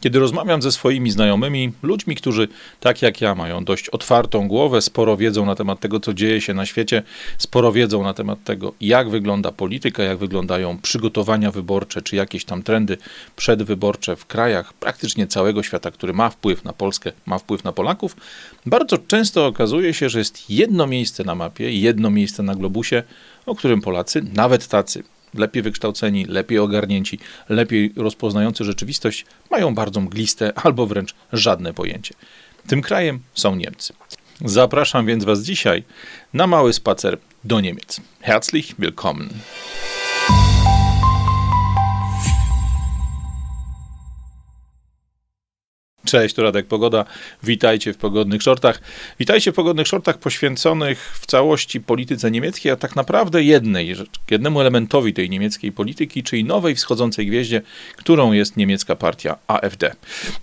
Kiedy rozmawiam ze swoimi znajomymi, ludźmi, którzy tak jak ja mają dość otwartą głowę, sporo wiedzą na temat tego, co dzieje się na świecie, sporo wiedzą na temat tego, jak wygląda polityka, jak wyglądają przygotowania wyborcze, czy jakieś tam trendy przedwyborcze w krajach praktycznie całego świata, który ma wpływ na Polskę, ma wpływ na Polaków, bardzo często okazuje się, że jest jedno miejsce na mapie, jedno miejsce na globusie, o którym Polacy, nawet tacy lepiej wykształceni, lepiej ogarnięci, lepiej rozpoznający rzeczywistość, mają bardzo mgliste albo wręcz żadne pojęcie. Tym krajem są Niemcy. Zapraszam więc Was dzisiaj na mały spacer do Niemiec. Herzlich willkommen. Cześć, tu Radek Pogoda. Witajcie w Pogodnych Shortach. Witajcie w Pogodnych Shortach poświęconych w całości polityce niemieckiej, a tak naprawdę jednej jednemu elementowi tej niemieckiej polityki, czyli nowej wschodzącej gwieździe, którą jest niemiecka partia AfD.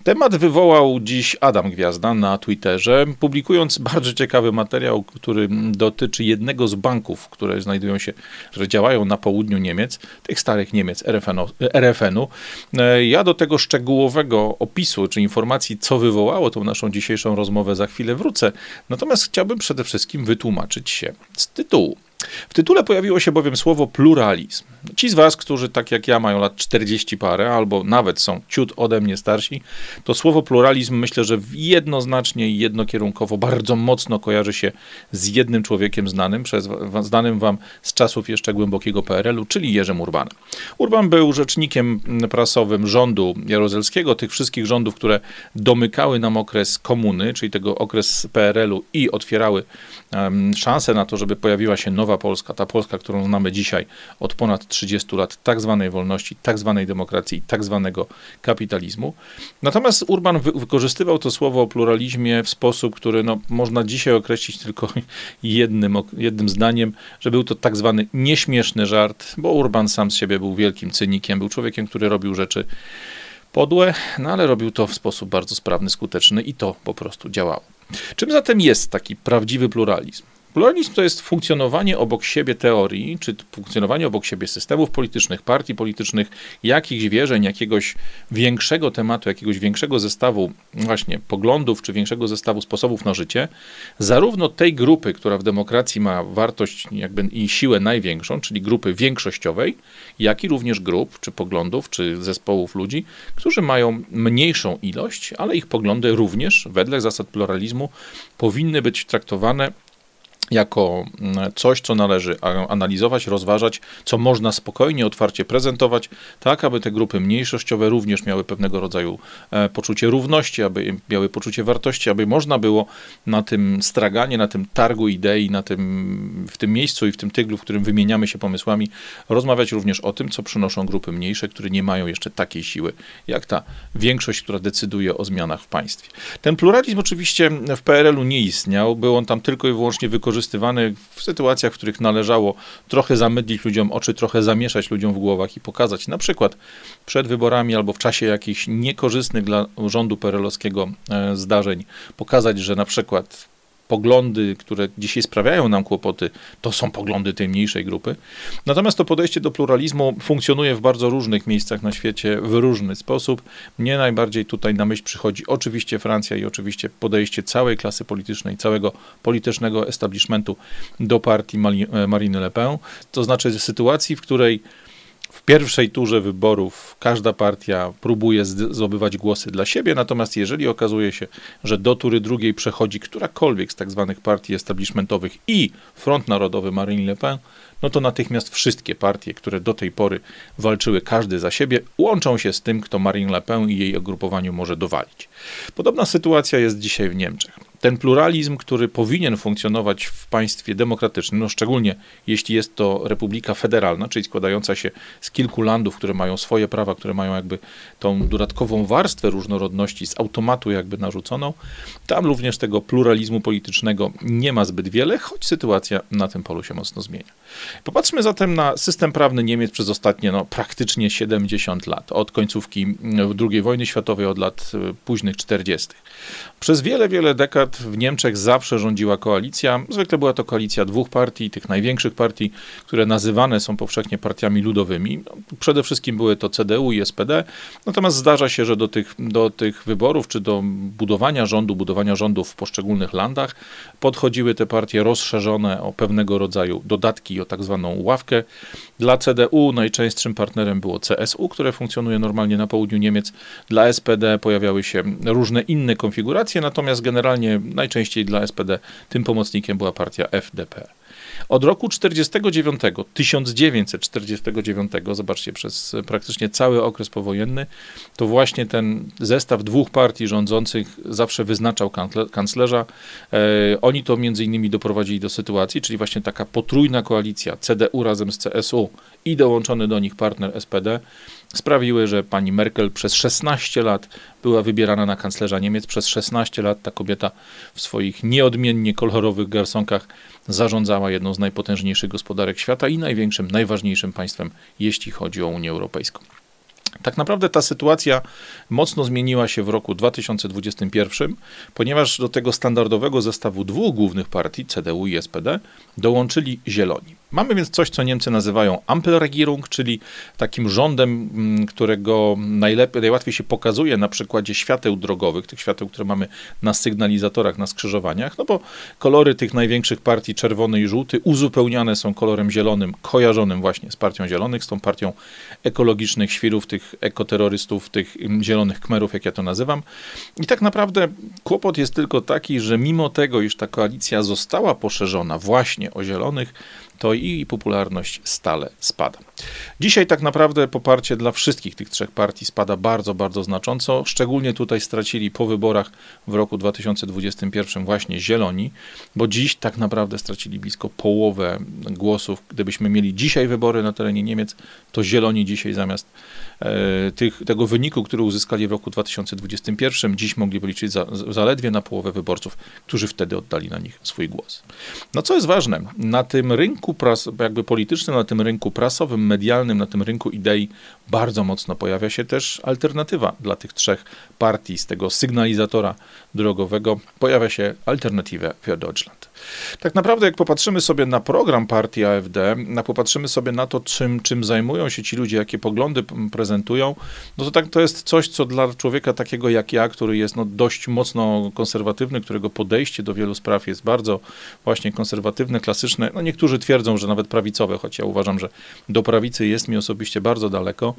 Temat wywołał dziś Adam Gwiazda na Twitterze, publikując bardzo ciekawy materiał, który dotyczy jednego z banków, które znajdują się, które działają na południu Niemiec, tych starych Niemiec. RFN-u. Ja do tego szczegółowego opisu czy informacji, informacji, co wywołało tą naszą dzisiejszą rozmowę, za chwilę wrócę. Natomiast chciałbym przede wszystkim wytłumaczyć się z tytułu. W tytule pojawiło się bowiem słowo pluralizm. Ci z Was, którzy tak jak ja mają lat 40 parę, albo nawet są ciut ode mnie starsi, to słowo pluralizm myślę, że jednoznacznie i jednokierunkowo bardzo mocno kojarzy się z jednym człowiekiem znanym, przez, znanym Wam z czasów jeszcze głębokiego PRL-u, czyli Jerzym Urbanem. Urban był rzecznikiem prasowym rządu jaruzelskiego, tych wszystkich rządów, które domykały nam okres komuny, czyli tego okres PRL-u i otwierały um, szansę na to, żeby pojawiła się nowa Polska, ta Polska, którą znamy dzisiaj od ponad 30 lat tak zwanej wolności, tak zwanej demokracji, tak zwanego kapitalizmu. Natomiast Urban wy wykorzystywał to słowo o pluralizmie w sposób, który no, można dzisiaj określić tylko jednym, jednym zdaniem, że był to tak zwany nieśmieszny żart, bo Urban sam z siebie był wielkim cynikiem, był człowiekiem, który robił rzeczy podłe, no ale robił to w sposób bardzo sprawny, skuteczny i to po prostu działało. Czym zatem jest taki prawdziwy pluralizm? Pluralizm to jest funkcjonowanie obok siebie teorii, czy funkcjonowanie obok siebie systemów politycznych, partii politycznych, jakichś wierzeń, jakiegoś większego tematu, jakiegoś większego zestawu właśnie poglądów, czy większego zestawu sposobów na życie, zarówno tej grupy, która w demokracji ma wartość jakby i siłę największą, czyli grupy większościowej, jak i również grup, czy poglądów, czy zespołów ludzi, którzy mają mniejszą ilość, ale ich poglądy również, wedle zasad pluralizmu, powinny być traktowane jako mm, coś, co należy analizować, rozważać, co można spokojnie, otwarcie prezentować, tak aby te grupy mniejszościowe również miały pewnego rodzaju e, poczucie równości, aby miały poczucie wartości, aby można było na tym straganie, na tym targu idei, na tym, w tym miejscu i w tym tyglu, w którym wymieniamy się pomysłami, rozmawiać również o tym, co przynoszą grupy mniejsze, które nie mają jeszcze takiej siły, jak ta większość, która decyduje o zmianach w państwie. Ten pluralizm oczywiście w PRL-u nie istniał, był on tam tylko i wyłącznie wykorzystany wykorzystywany w sytuacjach, w których należało trochę zamydlić ludziom oczy, trochę zamieszać ludziom w głowach i pokazać na przykład przed wyborami albo w czasie jakichś niekorzystnych dla rządu perelowskiego e, zdarzeń, pokazać, że na przykład poglądy, które dzisiaj sprawiają nam kłopoty, to są poglądy tej mniejszej grupy. Natomiast to podejście do pluralizmu funkcjonuje w bardzo różnych miejscach na świecie w różny sposób. Mnie najbardziej tutaj na myśl przychodzi oczywiście Francja i oczywiście podejście całej klasy politycznej, całego politycznego establishmentu do partii Marine Le Pen. To znaczy sytuacji, w której pierwszej turze wyborów każda partia próbuje zdobywać głosy dla siebie, natomiast jeżeli okazuje się, że do tury drugiej przechodzi którakolwiek z tak zwanych partii establishmentowych i Front Narodowy Marine Le Pen, no to natychmiast wszystkie partie, które do tej pory walczyły każdy za siebie, łączą się z tym, kto Marine Le Pen i jej ogrupowaniu może dowalić. Podobna sytuacja jest dzisiaj w Niemczech ten pluralizm, który powinien funkcjonować w państwie demokratycznym, no szczególnie jeśli jest to republika federalna, czyli składająca się z kilku landów, które mają swoje prawa, które mają jakby tą dodatkową warstwę różnorodności z automatu jakby narzuconą, tam również tego pluralizmu politycznego nie ma zbyt wiele, choć sytuacja na tym polu się mocno zmienia. Popatrzmy zatem na system prawny Niemiec przez ostatnie no, praktycznie 70 lat, od końcówki II wojny światowej, od lat e, późnych 40. Przez wiele, wiele dekad w Niemczech zawsze rządziła koalicja. Zwykle była to koalicja dwóch partii, tych największych partii, które nazywane są powszechnie partiami ludowymi. No, przede wszystkim były to CDU i SPD, natomiast zdarza się, że do tych, do tych wyborów, czy do budowania rządu, budowania rządów w poszczególnych landach podchodziły te partie rozszerzone o pewnego rodzaju dodatki, o tak zwaną ławkę. Dla CDU najczęstszym partnerem było CSU, które funkcjonuje normalnie na południu Niemiec. Dla SPD pojawiały się różne inne konfiguracje, natomiast generalnie najczęściej dla SPD tym pomocnikiem była partia FDP. Od roku 49, 1949, zobaczcie, przez praktycznie cały okres powojenny, to właśnie ten zestaw dwóch partii rządzących zawsze wyznaczał kanclerza. E, oni to między innymi doprowadzili do sytuacji, czyli właśnie taka potrójna koalicja CDU razem z CSU i dołączony do nich partner SPD sprawiły, że pani Merkel przez 16 lat była wybierana na kanclerza Niemiec. Przez 16 lat ta kobieta w swoich nieodmiennie kolorowych garsonkach zarządzała jedną z najpotężniejszych gospodarek świata i największym, najważniejszym państwem, jeśli chodzi o Unię Europejską. Tak naprawdę ta sytuacja mocno zmieniła się w roku 2021, ponieważ do tego standardowego zestawu dwóch głównych partii, CDU i SPD, dołączyli Zieloni. Mamy więc coś, co Niemcy nazywają Ampelregierung, czyli takim rządem, mm, którego najlepiej, najłatwiej się pokazuje na przykładzie świateł drogowych, tych świateł, które mamy na sygnalizatorach, na skrzyżowaniach, no bo kolory tych największych partii, czerwony i żółty, uzupełniane są kolorem zielonym, kojarzonym właśnie z partią zielonych, z tą partią ekologicznych świrów, tych ekoterrorystów, tych mm, zielonych kmerów, jak ja to nazywam. I tak naprawdę kłopot jest tylko taki, że mimo tego, iż ta koalicja została poszerzona właśnie o zielonych, to i popularność stale spada. Dzisiaj tak naprawdę poparcie dla wszystkich tych trzech partii spada bardzo, bardzo znacząco. Szczególnie tutaj stracili po wyborach w roku 2021 właśnie Zieloni, bo dziś tak naprawdę stracili blisko połowę głosów. Gdybyśmy mieli dzisiaj wybory na terenie Niemiec, to Zieloni dzisiaj zamiast tych, tego wyniku, który uzyskali w roku 2021, dziś mogliby liczyć za, zaledwie na połowę wyborców, którzy wtedy oddali na nich swój głos. No co jest ważne, na tym rynku pras, jakby politycznym, na tym rynku prasowym, medialnym, na tym rynku idei bardzo mocno pojawia się też alternatywa dla tych trzech partii z tego sygnalizatora drogowego. Pojawia się Alternative für Deutschland. Tak naprawdę, jak popatrzymy sobie na program partii AfD, jak popatrzymy sobie na to, czym, czym zajmują się ci ludzie, jakie poglądy prezentują, no to tak to jest coś, co dla człowieka takiego jak ja, który jest no, dość mocno konserwatywny, którego podejście do wielu spraw jest bardzo właśnie konserwatywne, klasyczne. No niektórzy twierdzą, że nawet prawicowe, choć ja uważam, że do prawicy jest mi osobiście bardzo daleko.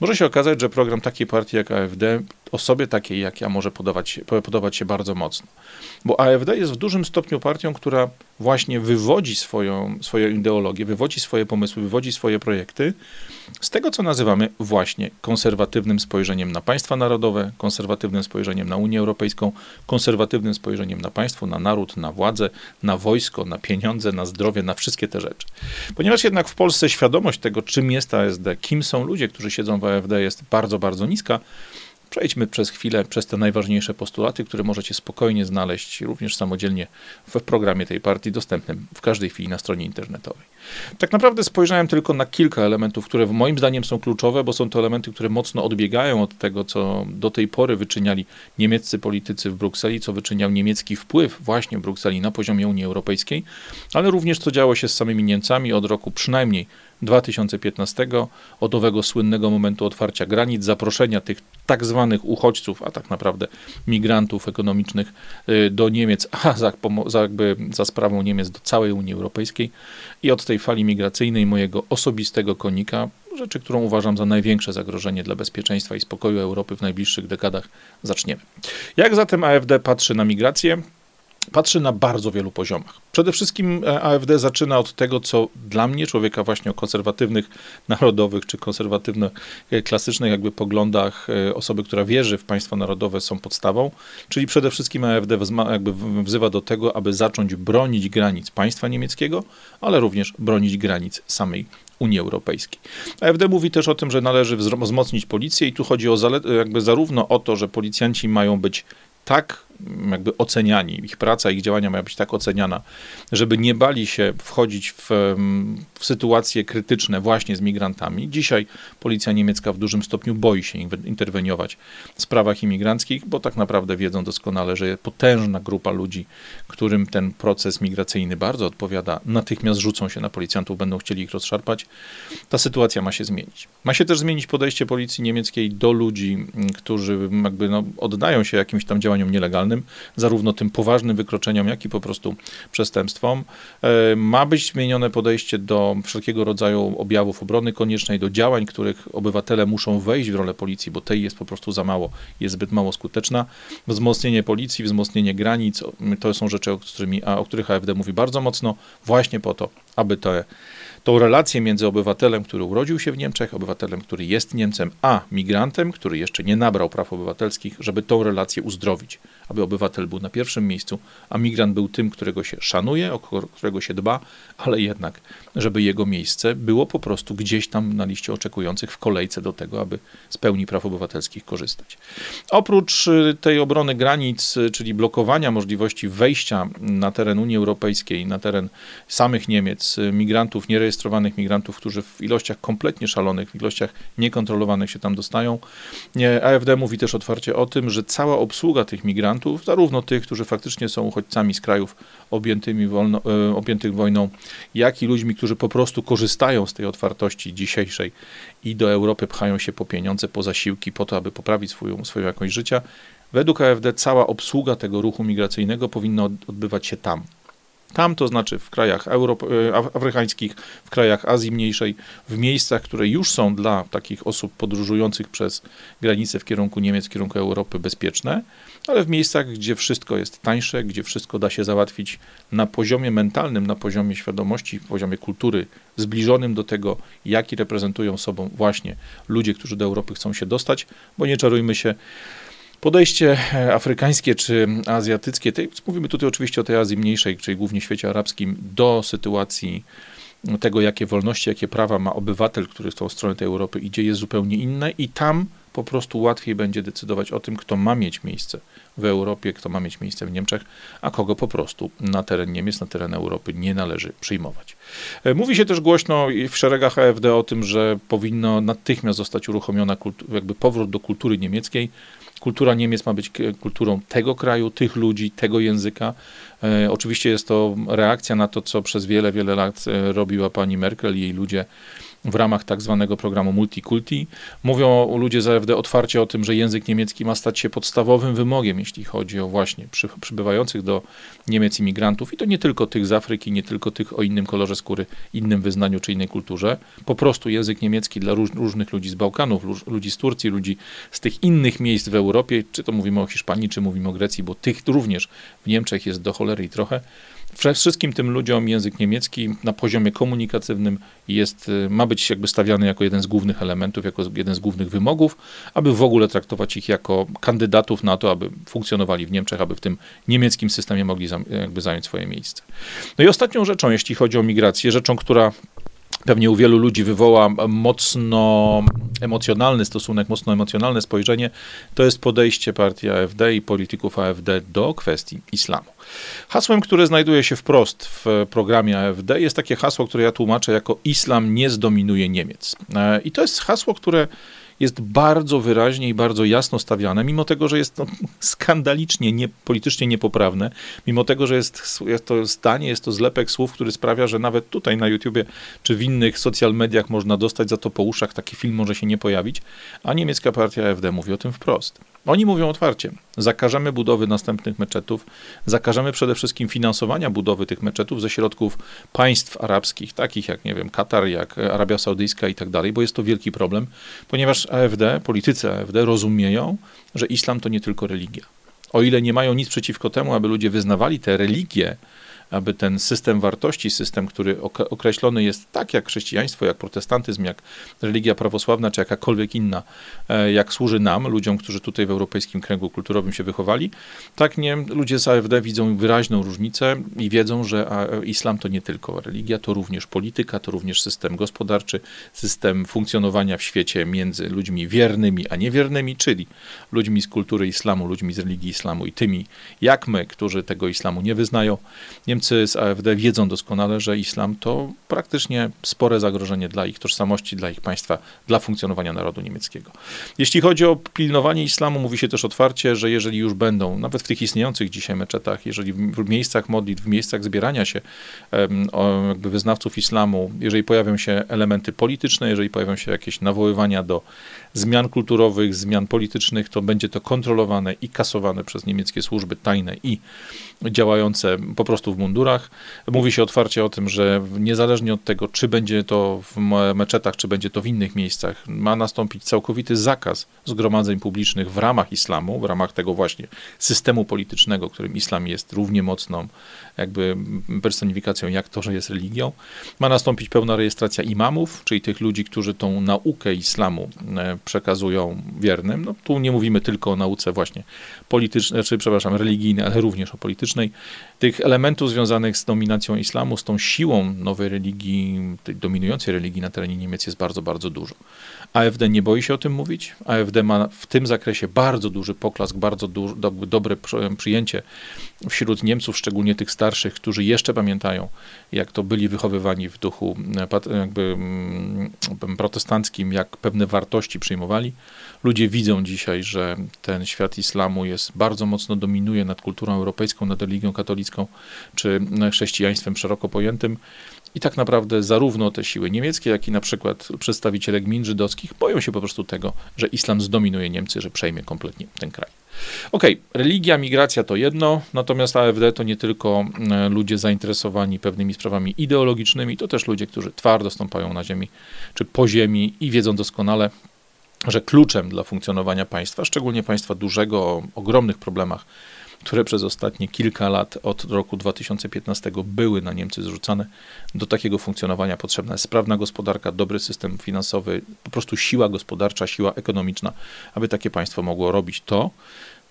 Może się okazać, że program takiej partii jak AfD osobie takiej jak ja może podobać, podobać się bardzo mocno. Bo AfD jest w dużym stopniu partią, która właśnie wywodzi swoją, swoją ideologię, wywodzi swoje pomysły, wywodzi swoje projekty z tego, co nazywamy właśnie konserwatywnym spojrzeniem na państwa narodowe, konserwatywnym spojrzeniem na Unię Europejską, konserwatywnym spojrzeniem na państwo, na naród, na władzę, na wojsko, na pieniądze, na zdrowie, na wszystkie te rzeczy. Ponieważ jednak w Polsce świadomość tego, czym jest ASD, kim są ludzie, którzy siedzą w AfD, jest bardzo, bardzo niska, Przejdźmy przez chwilę przez te najważniejsze postulaty, które możecie spokojnie znaleźć również samodzielnie w programie tej partii, dostępnym w każdej chwili na stronie internetowej. Tak naprawdę spojrzałem tylko na kilka elementów, które moim zdaniem są kluczowe, bo są to elementy, które mocno odbiegają od tego, co do tej pory wyczyniali niemieccy politycy w Brukseli, co wyczyniał niemiecki wpływ właśnie Brukseli na poziomie Unii Europejskiej, ale również co działo się z samymi Niemcami od roku przynajmniej 2015, od owego słynnego momentu otwarcia granic, zaproszenia tych tak zwanych uchodźców, a tak naprawdę migrantów ekonomicznych y, do Niemiec, a za, jakby za sprawą Niemiec do całej Unii Europejskiej i od tej fali migracyjnej mojego osobistego konika, rzeczy, którą uważam za największe zagrożenie dla bezpieczeństwa i spokoju Europy w najbliższych dekadach, zaczniemy. Jak zatem AfD patrzy na migrację? Patrzy na bardzo wielu poziomach. Przede wszystkim e, AfD zaczyna od tego, co dla mnie, człowieka właśnie o konserwatywnych, narodowych czy konserwatywnych, e, klasycznych jakby poglądach, e, osoby, która wierzy w państwa narodowe są podstawą, czyli przede wszystkim AfD jakby wzywa do tego, aby zacząć bronić granic państwa niemieckiego, ale również bronić granic samej Unii Europejskiej. AfD mówi też o tym, że należy wzmocnić policję i tu chodzi o jakby zarówno o to, że policjanci mają być tak jakby oceniani, ich praca, ich działania mają być tak oceniana, żeby nie bali się wchodzić w, w sytuacje krytyczne właśnie z migrantami. Dzisiaj policja niemiecka w dużym stopniu boi się interweniować w sprawach imigranckich, bo tak naprawdę wiedzą doskonale, że potężna grupa ludzi, którym ten proces migracyjny bardzo odpowiada, natychmiast rzucą się na policjantów, będą chcieli ich rozszarpać. Ta sytuacja ma się zmienić. Ma się też zmienić podejście policji niemieckiej do ludzi, którzy jakby no, oddają się jakimś tam działaniom nielegalnym, zarówno tym poważnym wykroczeniom, jak i po prostu przestępstwom. E, ma być zmienione podejście do wszelkiego rodzaju objawów obrony koniecznej, do działań, których obywatele muszą wejść w rolę policji, bo tej jest po prostu za mało, jest zbyt mało skuteczna. Wzmocnienie policji, wzmocnienie granic, to są rzeczy, o, którymi, o których AfD mówi bardzo mocno, właśnie po to, aby te tą relację między obywatelem, który urodził się w Niemczech, obywatelem, który jest Niemcem, a migrantem, który jeszcze nie nabrał praw obywatelskich, żeby tą relację uzdrowić, aby obywatel był na pierwszym miejscu, a migrant był tym, którego się szanuje, o którego się dba, ale jednak, żeby jego miejsce było po prostu gdzieś tam na liście oczekujących w kolejce do tego, aby z pełni praw obywatelskich korzystać. Oprócz y, tej obrony granic, y, czyli blokowania możliwości wejścia na teren Unii Europejskiej, na teren samych Niemiec, y, migrantów nierejestrowanych, zarejestrowanych migrantów, którzy w ilościach kompletnie szalonych, w ilościach niekontrolowanych się tam dostają. AfD mówi też otwarcie o tym, że cała obsługa tych migrantów, zarówno tych, którzy faktycznie są uchodźcami z krajów objętymi wolno, e, objętych wojną, jak i ludźmi, którzy po prostu korzystają z tej otwartości dzisiejszej i do Europy pchają się po pieniądze, po zasiłki, po to, aby poprawić swoją, swoją jakość życia. Według AfD cała obsługa tego ruchu migracyjnego powinna odbywać się tam, tam to znaczy w krajach e, afrykańskich, w krajach Azji Mniejszej, w miejscach, które już są dla takich osób podróżujących przez granicę w kierunku Niemiec, w kierunku Europy bezpieczne, ale w miejscach, gdzie wszystko jest tańsze, gdzie wszystko da się załatwić na poziomie mentalnym, na poziomie świadomości, poziomie kultury, zbliżonym do tego, jaki reprezentują sobą właśnie ludzie, którzy do Europy chcą się dostać, bo nie czarujmy się, Podejście e, afrykańskie czy azjatyckie, tej, mówimy tutaj oczywiście o tej Azji Mniejszej, czyli głównie świecie arabskim, do sytuacji tego, jakie wolności, jakie prawa ma obywatel, który w tą stronę tej Europy idzie, jest zupełnie inne i tam po prostu łatwiej będzie decydować o tym, kto ma mieć miejsce w Europie, kto ma mieć miejsce w Niemczech, a kogo po prostu na teren Niemiec, na teren Europy nie należy przyjmować. E, mówi się też głośno w szeregach AfD o tym, że powinno natychmiast zostać uruchomiona jakby powrót do kultury niemieckiej, Kultura Niemiec ma być kulturą tego kraju, tych ludzi, tego języka. E, oczywiście jest to reakcja na to, co przez wiele, wiele lat e, robiła pani Merkel i jej ludzie w ramach tak zwanego programu Multikulti. Mówią ludzie z AfD otwarcie o tym, że język niemiecki ma stać się podstawowym wymogiem, jeśli chodzi o właśnie przy, przybywających do Niemiec imigrantów i to nie tylko tych z Afryki, nie tylko tych o innym kolorze skóry, innym wyznaniu czy innej kulturze. Po prostu język niemiecki dla róż, różnych ludzi z Bałkanów, ludzi z Turcji, ludzi z tych innych miejsc w Europie, czy to mówimy o Hiszpanii, czy mówimy o Grecji, bo tych również w Niemczech jest do cholery i trochę wszystkim tym ludziom język niemiecki na poziomie komunikatywnym jest, y, ma być jakby stawiany jako jeden z głównych elementów, jako jeden z głównych wymogów, aby w ogóle traktować ich jako kandydatów na to, aby funkcjonowali w Niemczech, aby w tym niemieckim systemie mogli jakby zająć swoje miejsce. No i ostatnią rzeczą, jeśli chodzi o migrację, rzeczą, która pewnie u wielu ludzi wywoła mocno emocjonalny stosunek, mocno emocjonalne spojrzenie, to jest podejście partii AfD i polityków AfD do kwestii islamu. Hasłem, które znajduje się wprost w programie AfD jest takie hasło, które ja tłumaczę jako islam nie zdominuje Niemiec. E, I to jest hasło, które jest bardzo wyraźnie i bardzo jasno stawiane, mimo tego, że jest to skandalicznie, nie, politycznie niepoprawne, mimo tego, że jest, jest to zdanie, jest to zlepek słów, który sprawia, że nawet tutaj na YouTubie czy w innych social mediach można dostać za to po uszach, taki film może się nie pojawić, a niemiecka partia AfD mówi o tym wprost. Oni mówią otwarcie, zakażemy budowy następnych meczetów, zakażemy przede wszystkim finansowania budowy tych meczetów ze środków państw arabskich, takich jak, nie wiem, Katar, jak Arabia Saudyjska i tak dalej, bo jest to wielki problem, ponieważ AfD, politycy AfD rozumieją, że islam to nie tylko religia. O ile nie mają nic przeciwko temu, aby ludzie wyznawali te religie, aby ten system wartości, system, który określony jest tak jak chrześcijaństwo, jak protestantyzm, jak religia prawosławna, czy jakakolwiek inna, e, jak służy nam, ludziom, którzy tutaj w europejskim kręgu kulturowym się wychowali, tak nie, ludzie z AfD widzą wyraźną różnicę i wiedzą, że islam to nie tylko religia, to również polityka, to również system gospodarczy, system funkcjonowania w świecie między ludźmi wiernymi, a niewiernymi, czyli ludźmi z kultury islamu, ludźmi z religii islamu i tymi, jak my, którzy tego islamu nie wyznają. Niemcy z AfD wiedzą doskonale, że islam to praktycznie spore zagrożenie dla ich tożsamości, dla ich państwa, dla funkcjonowania narodu niemieckiego. Jeśli chodzi o pilnowanie islamu, mówi się też otwarcie, że jeżeli już będą, nawet w tych istniejących dzisiaj meczetach, jeżeli w miejscach modlitw, w miejscach zbierania się jakby wyznawców islamu, jeżeli pojawią się elementy polityczne, jeżeli pojawią się jakieś nawoływania do zmian kulturowych, zmian politycznych, to będzie to kontrolowane i kasowane przez niemieckie służby tajne i działające po prostu w mundurach. Mówi się otwarcie o tym, że niezależnie od tego, czy będzie to w meczetach, czy będzie to w innych miejscach, ma nastąpić całkowity zakaz zgromadzeń publicznych w ramach islamu, w ramach tego właśnie systemu politycznego, którym islam jest równie mocną jakby personifikacją jak to, że jest religią. Ma nastąpić pełna rejestracja imamów, czyli tych ludzi, którzy tą naukę islamu e, przekazują wiernym. No, tu nie mówimy tylko o nauce właśnie politycznej, czy przepraszam, religijnej, ale również o politycznej. Tych elementów związanych z dominacją islamu, z tą siłą nowej religii, tej dominującej religii na terenie Niemiec jest bardzo, bardzo dużo. AfD nie boi się o tym mówić. AfD ma w tym zakresie bardzo duży poklask, bardzo du do, dobre przyjęcie wśród Niemców, szczególnie tych starszych, którzy jeszcze pamiętają, jak to byli wychowywani w duchu e, jakby mm, protestanckim, jak pewne wartości przyjmowali. Ludzie widzą dzisiaj, że ten świat islamu jest bardzo mocno dominuje nad kulturą europejską, nad religią katolicką, czy chrześcijaństwem szeroko pojętym. I tak naprawdę zarówno te siły niemieckie, jak i na przykład przedstawiciele gmin żydowskich boją się po prostu tego, że islam zdominuje Niemcy, że przejmie kompletnie ten kraj. Okej, okay, religia, migracja to jedno, natomiast AfD to nie tylko e, ludzie zainteresowani pewnymi sprawami ideologicznymi, to też ludzie, którzy twardo stąpają na ziemi czy po ziemi i wiedzą doskonale, że kluczem dla funkcjonowania państwa, szczególnie państwa dużego, o ogromnych problemach, które przez ostatnie kilka lat od roku 2015 były na Niemcy zrzucane, do takiego funkcjonowania potrzebna jest sprawna gospodarka, dobry system finansowy, po prostu siła gospodarcza, siła ekonomiczna, aby takie państwo mogło robić to,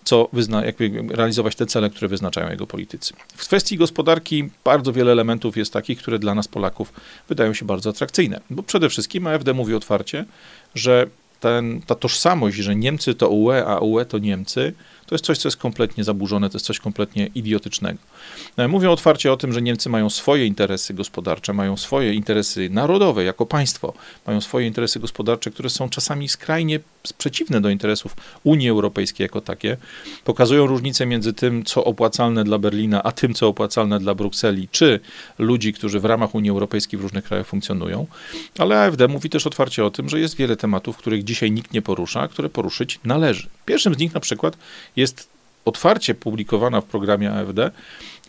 co wyzna, jakby realizować te cele, które wyznaczają jego politycy. W kwestii gospodarki bardzo wiele elementów jest takich, które dla nas Polaków wydają się bardzo atrakcyjne, bo przede wszystkim AfD mówi otwarcie, że ten, ta tożsamość, że Niemcy to UE, a UE to Niemcy, to jest coś, co jest kompletnie zaburzone, to jest coś kompletnie idiotycznego. E, mówią otwarcie o tym, że Niemcy mają swoje interesy gospodarcze, mają swoje interesy narodowe jako państwo, mają swoje interesy gospodarcze, które są czasami skrajnie przeciwne do interesów Unii Europejskiej jako takie. Pokazują różnicę między tym, co opłacalne dla Berlina, a tym, co opłacalne dla Brukseli, czy ludzi, którzy w ramach Unii Europejskiej w różnych krajach funkcjonują. Ale AfD mówi też otwarcie o tym, że jest wiele tematów, których dzisiaj nikt nie porusza, które poruszyć należy. Pierwszym z nich na przykład jest otwarcie publikowana w programie AfD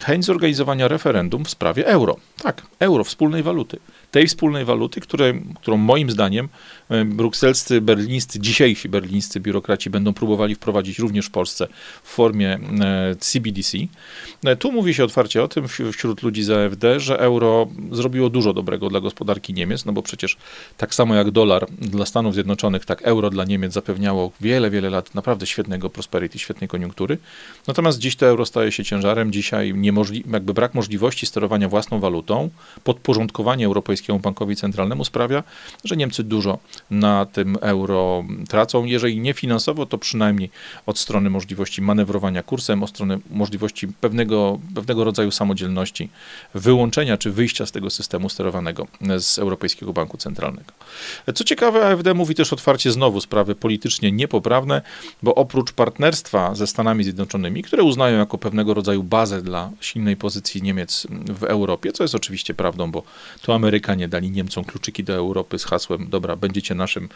chęć zorganizowania referendum w sprawie euro. Tak, euro, wspólnej waluty tej wspólnej waluty, które, którą moim zdaniem e, brukselscy, berlińscy, dzisiejsi berlińscy biurokraci będą próbowali wprowadzić również w Polsce w formie CBDC. E, e, tu mówi się otwarcie o tym wśród ludzi z AfD, że euro zrobiło dużo dobrego dla gospodarki Niemiec, no bo przecież tak samo jak dolar dla Stanów Zjednoczonych, tak euro dla Niemiec zapewniało wiele, wiele lat naprawdę świetnego prosperity, świetnej koniunktury. Natomiast dziś to euro staje się ciężarem, dzisiaj jakby brak możliwości sterowania własną walutą, podporządkowanie europejskiej Europejskiemu Bankowi Centralnemu sprawia, że Niemcy dużo na tym euro tracą. Jeżeli nie finansowo, to przynajmniej od strony możliwości manewrowania kursem, od strony możliwości pewnego, pewnego rodzaju samodzielności, wyłączenia czy wyjścia z tego systemu sterowanego z Europejskiego Banku Centralnego. Co ciekawe, AfD mówi też otwarcie znowu sprawy politycznie niepoprawne, bo oprócz partnerstwa ze Stanami Zjednoczonymi, które uznają jako pewnego rodzaju bazę dla silnej pozycji Niemiec w Europie, co jest oczywiście prawdą, bo to Ameryka Amerykanie dali Niemcom kluczyki do Europy z hasłem, dobra, będziecie naszym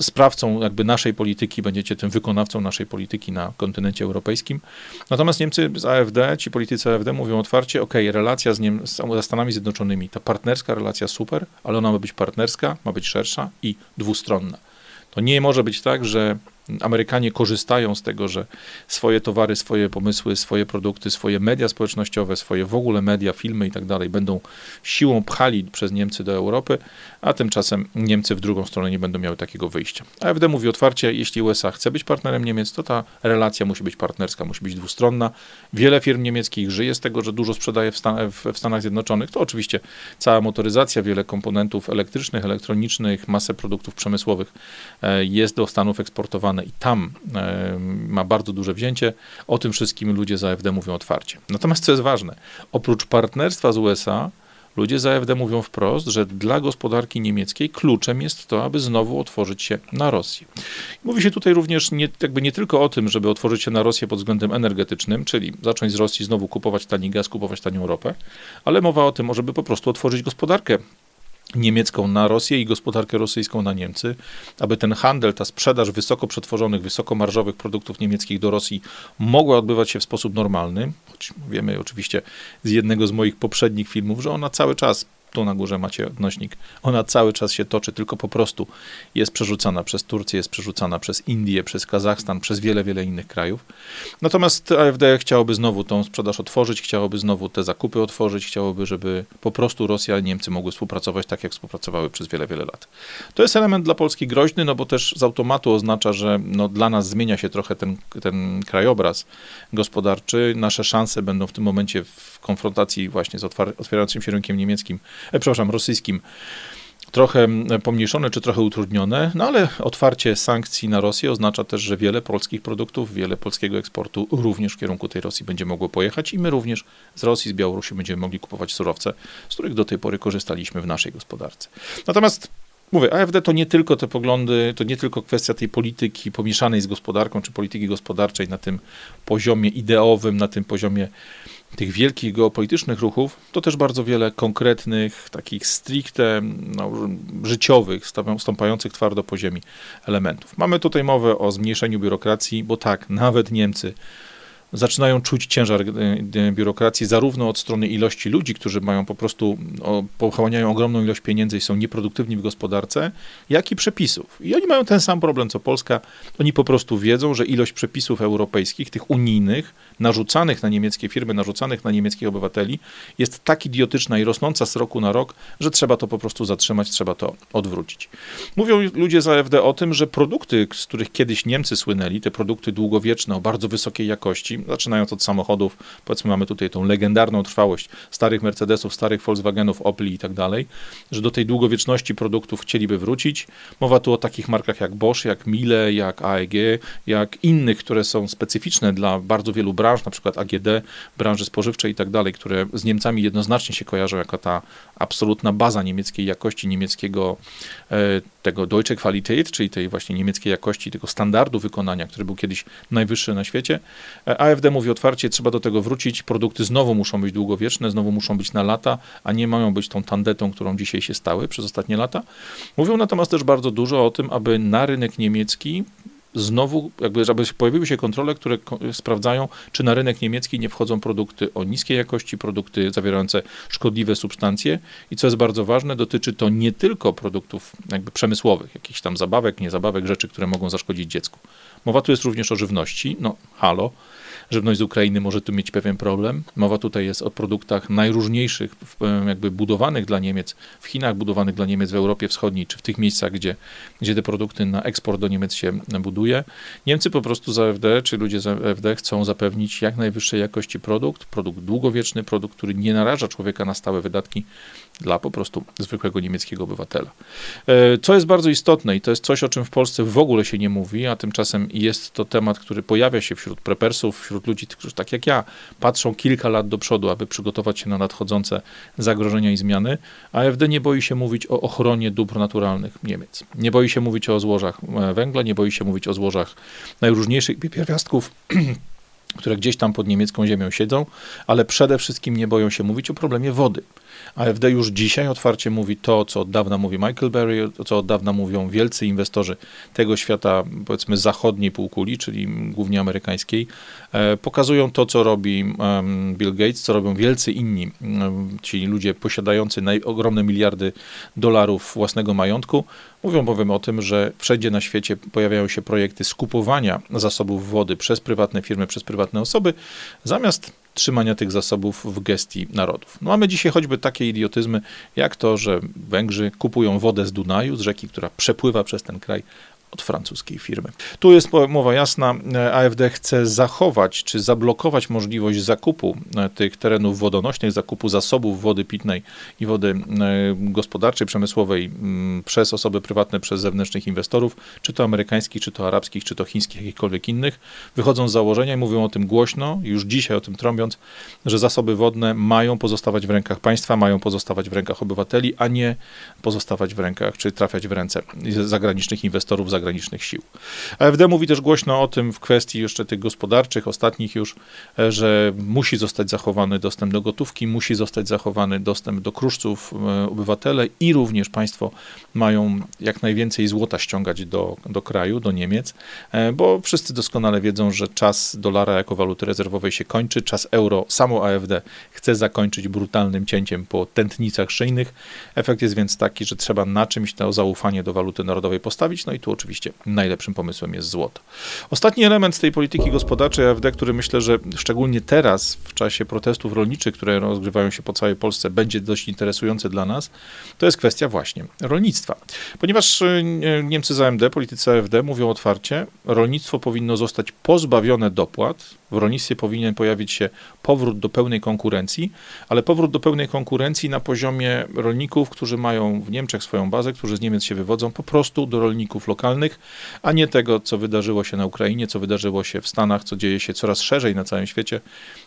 sprawcą jakby naszej polityki, będziecie tym wykonawcą naszej polityki na kontynencie europejskim. Natomiast Niemcy z AfD, ci politycy AfD mówią otwarcie, ok, relacja z, Niem ze Stanami Zjednoczonymi, ta partnerska relacja super, ale ona ma być partnerska, ma być szersza i dwustronna. To nie może być tak, że Amerykanie korzystają z tego, że swoje towary, swoje pomysły, swoje produkty, swoje media społecznościowe, swoje w ogóle media, filmy i tak dalej będą siłą pchali przez Niemcy do Europy, a tymczasem Niemcy w drugą stronę nie będą miały takiego wyjścia. AfD mówi otwarcie, jeśli USA chce być partnerem Niemiec, to ta relacja musi być partnerska, musi być dwustronna. Wiele firm niemieckich żyje z tego, że dużo sprzedaje w, Stan w Stanach Zjednoczonych. To oczywiście cała motoryzacja, wiele komponentów elektrycznych, elektronicznych, masę produktów przemysłowych e, jest do Stanów eksportowane i tam e, ma bardzo duże wzięcie. O tym wszystkim ludzie z AfD mówią otwarcie. Natomiast co jest ważne, oprócz partnerstwa z USA, Ludzie z AfD mówią wprost, że dla gospodarki niemieckiej kluczem jest to, aby znowu otworzyć się na Rosję. Mówi się tutaj również nie, jakby nie tylko o tym, żeby otworzyć się na Rosję pod względem energetycznym, czyli zacząć z Rosji znowu kupować tani gaz, kupować tanią ropę, ale mowa o tym, żeby po prostu otworzyć gospodarkę niemiecką na Rosję i gospodarkę rosyjską na Niemcy, aby ten handel, ta sprzedaż wysoko przetworzonych, wysokomarżowych produktów niemieckich do Rosji mogła odbywać się w sposób normalny, choć wiemy oczywiście z jednego z moich poprzednich filmów, że ona cały czas tu na górze macie odnośnik, ona cały czas się toczy, tylko po prostu jest przerzucana przez Turcję, jest przerzucana przez Indię, przez Kazachstan, przez wiele, wiele innych krajów. Natomiast AfD chciałoby znowu tą sprzedaż otworzyć, chciałoby znowu te zakupy otworzyć, chciałoby, żeby po prostu Rosja i Niemcy mogły współpracować tak, jak współpracowały przez wiele, wiele lat. To jest element dla Polski groźny, no bo też z automatu oznacza, że no, dla nas zmienia się trochę ten, ten krajobraz gospodarczy. Nasze szanse będą w tym momencie w konfrontacji właśnie z otwierającym się rynkiem niemieckim e, przepraszam, rosyjskim trochę pomniejszone czy trochę utrudnione, no ale otwarcie sankcji na Rosję oznacza też, że wiele polskich produktów, wiele polskiego eksportu również w kierunku tej Rosji będzie mogło pojechać i my również z Rosji, z Białorusi będziemy mogli kupować surowce, z których do tej pory korzystaliśmy w naszej gospodarce. Natomiast Mówię, AfD to nie tylko te poglądy, to nie tylko kwestia tej polityki pomieszanej z gospodarką, czy polityki gospodarczej na tym poziomie ideowym, na tym poziomie tych wielkich geopolitycznych ruchów, to też bardzo wiele konkretnych, takich stricte no, życiowych, stąpających twardo po ziemi elementów. Mamy tutaj mowę o zmniejszeniu biurokracji, bo tak, nawet Niemcy zaczynają czuć ciężar e, e, biurokracji zarówno od strony ilości ludzi, którzy mają po prostu, pochłaniają ogromną ilość pieniędzy i są nieproduktywni w gospodarce, jak i przepisów. I oni mają ten sam problem co Polska. Oni po prostu wiedzą, że ilość przepisów europejskich, tych unijnych, narzucanych na niemieckie firmy, narzucanych na niemieckich obywateli, jest tak idiotyczna i rosnąca z roku na rok, że trzeba to po prostu zatrzymać, trzeba to odwrócić. Mówią ludzie z AfD o tym, że produkty, z których kiedyś Niemcy słynęli, te produkty długowieczne o bardzo wysokiej jakości, zaczynając od samochodów, powiedzmy mamy tutaj tą legendarną trwałość starych Mercedesów, starych Volkswagenów, Opli i tak dalej, że do tej długowieczności produktów chcieliby wrócić. Mowa tu o takich markach jak Bosch, jak Miele, jak AEG, jak innych, które są specyficzne dla bardzo wielu branż, na przykład AGD, branży spożywczej i tak dalej, które z Niemcami jednoznacznie się kojarzą jako ta absolutna baza niemieckiej jakości, niemieckiego e, tego Deutsche Qualität, czyli tej właśnie niemieckiej jakości, tego standardu wykonania, który był kiedyś najwyższy na świecie. E, AfD mówi otwarcie, trzeba do tego wrócić, produkty znowu muszą być długowieczne, znowu muszą być na lata, a nie mają być tą tandetą, którą dzisiaj się stały przez ostatnie lata. Mówią natomiast też bardzo dużo o tym, aby na rynek niemiecki znowu, jakby, żeby pojawiły się kontrole, które sprawdzają, czy na rynek niemiecki nie wchodzą produkty o niskiej jakości, produkty zawierające szkodliwe substancje. I co jest bardzo ważne, dotyczy to nie tylko produktów jakby przemysłowych, jakichś tam zabawek, niezabawek, rzeczy, które mogą zaszkodzić dziecku. Mowa tu jest również o żywności. No, halo, żywność z Ukrainy może tu mieć pewien problem. Mowa tutaj jest o produktach najróżniejszych, jakby budowanych dla Niemiec, w Chinach, budowanych dla Niemiec w Europie Wschodniej, czy w tych miejscach, gdzie, gdzie te produkty na eksport do Niemiec się buduje. Niemcy po prostu z AfD, czy ludzie z AfD chcą zapewnić jak najwyższej jakości produkt, produkt długowieczny, produkt, który nie naraża człowieka na stałe wydatki dla po prostu zwykłego niemieckiego obywatela. E, co jest bardzo istotne i to jest coś, o czym w Polsce w ogóle się nie mówi, a tymczasem jest to temat, który pojawia się wśród prepersów, wśród ludzi, którzy tak jak ja patrzą kilka lat do przodu, aby przygotować się na nadchodzące zagrożenia i zmiany. AfD nie boi się mówić o ochronie dóbr naturalnych Niemiec. Nie boi się mówić o złożach e, węgla, nie boi się mówić o złożach najróżniejszych pierwiastków które gdzieś tam pod niemiecką ziemią siedzą, ale przede wszystkim nie boją się mówić o problemie wody. AfD już dzisiaj otwarcie mówi to, co od dawna mówi Michael Berry, co od dawna mówią wielcy inwestorzy tego świata, powiedzmy zachodniej półkuli, czyli głównie amerykańskiej. E, pokazują to, co robi Bill Gates, co robią wielcy inni, ci ludzie posiadający ogromne miliardy dolarów własnego majątku. Mówią bowiem o tym, że wszędzie na świecie pojawiają się projekty skupowania zasobów wody przez prywatne firmy, przez prywatne osoby, zamiast trzymania tych zasobów w gestii narodów. No mamy dzisiaj choćby takie idiotyzmy, jak to, że Węgrzy kupują wodę z Dunaju, z rzeki, która przepływa przez ten kraj, od francuskiej firmy. Tu jest mowa jasna, AfD chce zachować czy zablokować możliwość zakupu e, tych terenów wodonośnych, zakupu zasobów wody pitnej i wody e, gospodarczej, przemysłowej mm, przez osoby prywatne, przez zewnętrznych inwestorów, czy to amerykańskich, czy to arabskich, czy to chińskich, jakichkolwiek innych. Wychodzą z założenia i mówią o tym głośno, już dzisiaj o tym trąbiąc, że zasoby wodne mają pozostawać w rękach państwa, mają pozostawać w rękach obywateli, a nie pozostawać w rękach, czy trafiać w ręce zagranicznych inwestorów, zagranicznych sił. AfD mówi też głośno o tym w kwestii jeszcze tych gospodarczych, ostatnich już, e, że musi zostać zachowany dostęp do gotówki, musi zostać zachowany dostęp do kruszców. E, obywatele i również państwo mają jak najwięcej złota ściągać do, do kraju, do Niemiec, e, bo wszyscy doskonale wiedzą, że czas dolara jako waluty rezerwowej się kończy, czas euro, samo AfD chce zakończyć brutalnym cięciem po tętnicach szyjnych. Efekt jest więc taki, że trzeba na czymś to zaufanie do waluty narodowej postawić, no i tu oczywiście oczywiście najlepszym pomysłem jest złoto. Ostatni element z tej polityki gospodarczej AfD, który myślę, że szczególnie teraz, w czasie protestów rolniczych, które rozgrywają się po całej Polsce, będzie dość interesujący dla nas, to jest kwestia właśnie rolnictwa. Ponieważ e, Niemcy z AMD, politycy AfD mówią otwarcie, rolnictwo powinno zostać pozbawione dopłat, w rolnictwie powinien pojawić się powrót do pełnej konkurencji, ale powrót do pełnej konkurencji na poziomie rolników, którzy mają w Niemczech swoją bazę, którzy z Niemiec się wywodzą, po prostu do rolników lokalnych, a nie tego, co wydarzyło się na Ukrainie, co wydarzyło się w Stanach, co dzieje się coraz szerzej na całym świecie,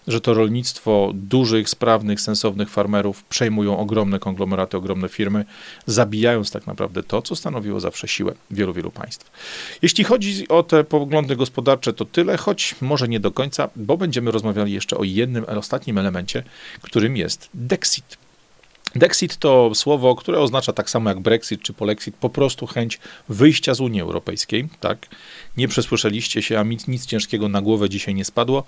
że to rolnictwo dużych, sprawnych, sensownych farmerów przejmują ogromne konglomeraty, ogromne firmy, zabijając tak naprawdę to, co stanowiło zawsze siłę wielu, wielu państw. Jeśli chodzi o te poglądy gospodarcze, to tyle, choć może nie do końca, bo będziemy rozmawiali jeszcze o jednym, ostatnim elemencie, którym jest Dexit. Dexit to słowo, które oznacza tak samo jak Brexit czy Polexit, po prostu chęć wyjścia z Unii Europejskiej. Tak? Nie przesłyszeliście się, a nic, nic ciężkiego na głowę dzisiaj nie spadło.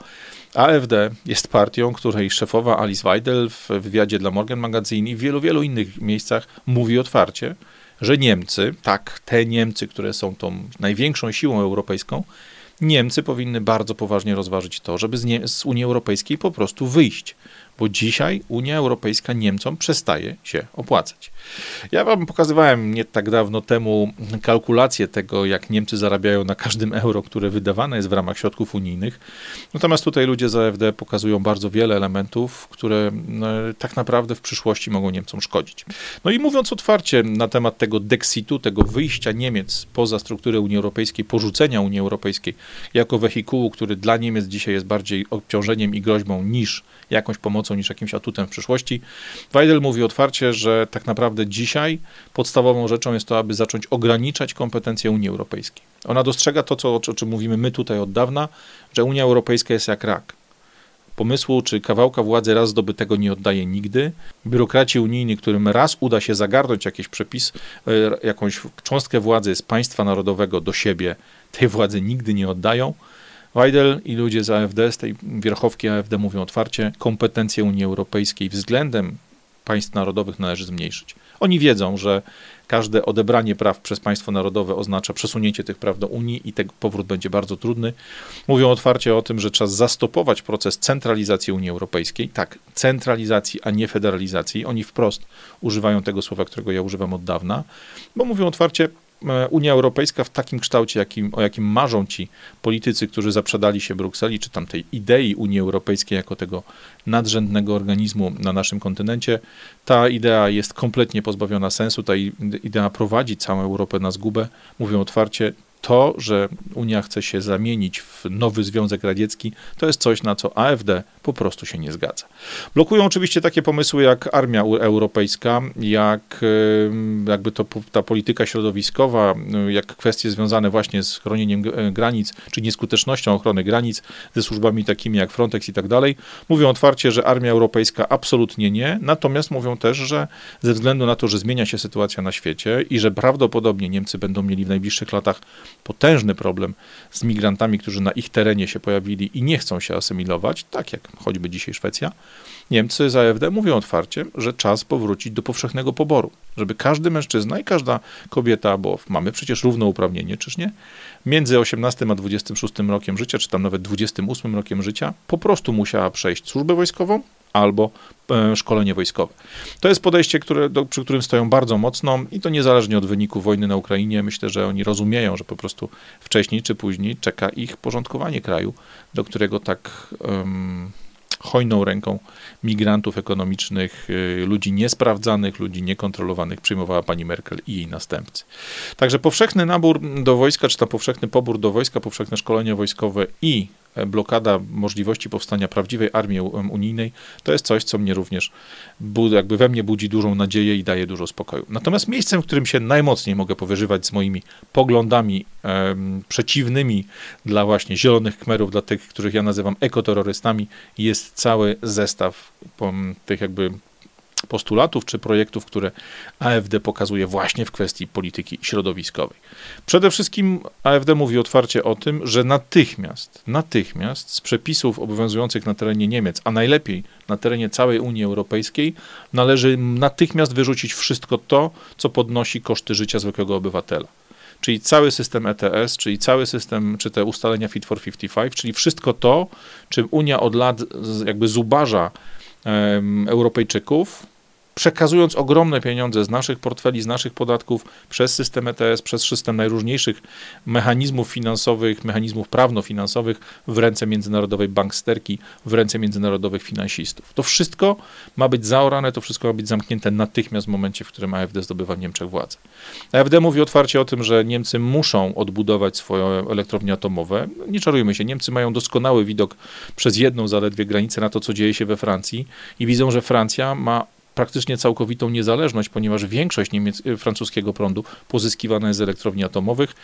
AfD jest partią, której szefowa Alice Weidel w wywiadzie dla Morgan Magazine i w wielu, wielu innych miejscach mówi otwarcie, że Niemcy, tak, te Niemcy, które są tą największą siłą europejską, Niemcy powinny bardzo poważnie rozważyć to, żeby z, nie, z Unii Europejskiej po prostu wyjść bo dzisiaj Unia Europejska Niemcom przestaje się opłacać. Ja wam pokazywałem nie tak dawno temu kalkulację tego, jak Niemcy zarabiają na każdym euro, które wydawane jest w ramach środków unijnych. Natomiast tutaj ludzie z AfD pokazują bardzo wiele elementów, które no, tak naprawdę w przyszłości mogą Niemcom szkodzić. No i mówiąc otwarcie na temat tego Dexitu, tego wyjścia Niemiec poza strukturę Unii Europejskiej, porzucenia Unii Europejskiej jako wehikułu, który dla Niemiec dzisiaj jest bardziej obciążeniem i groźbą niż jakąś pomocą, niż jakimś atutem w przyszłości. Weidel mówi otwarcie, że tak naprawdę dzisiaj podstawową rzeczą jest to, aby zacząć ograniczać kompetencje Unii Europejskiej. Ona dostrzega to, co, o czym mówimy my tutaj od dawna, że Unia Europejska jest jak rak pomysłu czy kawałka władzy raz zdobytego nie oddaje nigdy. Biurokraci unijni, którym raz uda się zagarnąć jakiś przepis, e, jakąś cząstkę władzy z państwa narodowego do siebie, tej władzy nigdy nie oddają. Weidel i ludzie z AfD, z tej wierchowki AfD mówią otwarcie, kompetencje Unii Europejskiej względem państw narodowych należy zmniejszyć. Oni wiedzą, że każde odebranie praw przez państwo narodowe oznacza przesunięcie tych praw do Unii i ten powrót będzie bardzo trudny. Mówią otwarcie o tym, że trzeba zastopować proces centralizacji Unii Europejskiej. Tak, centralizacji, a nie federalizacji. Oni wprost używają tego słowa, którego ja używam od dawna, bo mówią otwarcie, Unia Europejska w takim kształcie, jakim, o jakim marzą ci politycy, którzy zaprzedali się Brukseli, czy tam tej idei Unii Europejskiej jako tego nadrzędnego organizmu na naszym kontynencie, ta idea jest kompletnie pozbawiona sensu, ta idea prowadzi całą Europę na zgubę. Mówią otwarcie, to, że Unia chce się zamienić w nowy Związek Radziecki, to jest coś, na co AfD po prostu się nie zgadza. Blokują oczywiście takie pomysły jak armia europejska, jak jakby to ta polityka środowiskowa, jak kwestie związane właśnie z chronieniem granic, czy nieskutecznością ochrony granic, ze służbami takimi jak Frontex i tak dalej. Mówią otwarcie, że armia europejska absolutnie nie, natomiast mówią też, że ze względu na to, że zmienia się sytuacja na świecie i że prawdopodobnie Niemcy będą mieli w najbliższych latach potężny problem z migrantami, którzy na ich terenie się pojawili i nie chcą się asymilować, tak jak choćby dzisiaj Szwecja, Niemcy z AfD mówią otwarcie, że czas powrócić do powszechnego poboru, żeby każdy mężczyzna i każda kobieta, bo mamy przecież równouprawnienie, czyż nie? Między 18 a 26 rokiem życia, czy tam nawet 28 rokiem życia, po prostu musiała przejść służbę wojskową, albo e, szkolenie wojskowe. To jest podejście, które, do, przy którym stoją bardzo mocno i to niezależnie od wyniku wojny na Ukrainie. Myślę, że oni rozumieją, że po prostu wcześniej czy później czeka ich porządkowanie kraju, do którego tak um, hojną ręką migrantów ekonomicznych, y, ludzi niesprawdzanych, ludzi niekontrolowanych przyjmowała pani Merkel i jej następcy. Także powszechny nabór do wojska, czy tam powszechny pobór do wojska, powszechne szkolenie wojskowe i blokada możliwości powstania prawdziwej armii unijnej, to jest coś, co mnie również jakby we mnie budzi dużą nadzieję i daje dużo spokoju. Natomiast miejscem, w którym się najmocniej mogę powyżywać z moimi poglądami um, przeciwnymi dla właśnie zielonych kmerów, dla tych, których ja nazywam ekoterrorystami, jest cały zestaw tych jakby postulatów czy projektów, które AfD pokazuje właśnie w kwestii polityki środowiskowej. Przede wszystkim AfD mówi otwarcie o tym, że natychmiast, natychmiast z przepisów obowiązujących na terenie Niemiec, a najlepiej na terenie całej Unii Europejskiej, należy natychmiast wyrzucić wszystko to, co podnosi koszty życia zwykłego obywatela czyli cały system ETS, czyli cały system, czy te ustalenia Fit for 55, czyli wszystko to, czym Unia od lat jakby zubaża Europejczyków, przekazując ogromne pieniądze z naszych portfeli, z naszych podatków przez system ETS, przez system najróżniejszych mechanizmów finansowych, mechanizmów prawno-finansowych w ręce międzynarodowej banksterki, w ręce międzynarodowych finansistów. To wszystko ma być zaorane, to wszystko ma być zamknięte natychmiast w momencie, w którym AfD zdobywa w Niemczech władzę. AfD mówi otwarcie o tym, że Niemcy muszą odbudować swoje elektrownie atomowe. Nie czarujmy się, Niemcy mają doskonały widok przez jedną zaledwie granicę na to, co dzieje się we Francji i widzą, że Francja ma praktycznie całkowitą niezależność, ponieważ większość niemiec- y, francuskiego prądu pozyskiwana jest z elektrowni atomowych,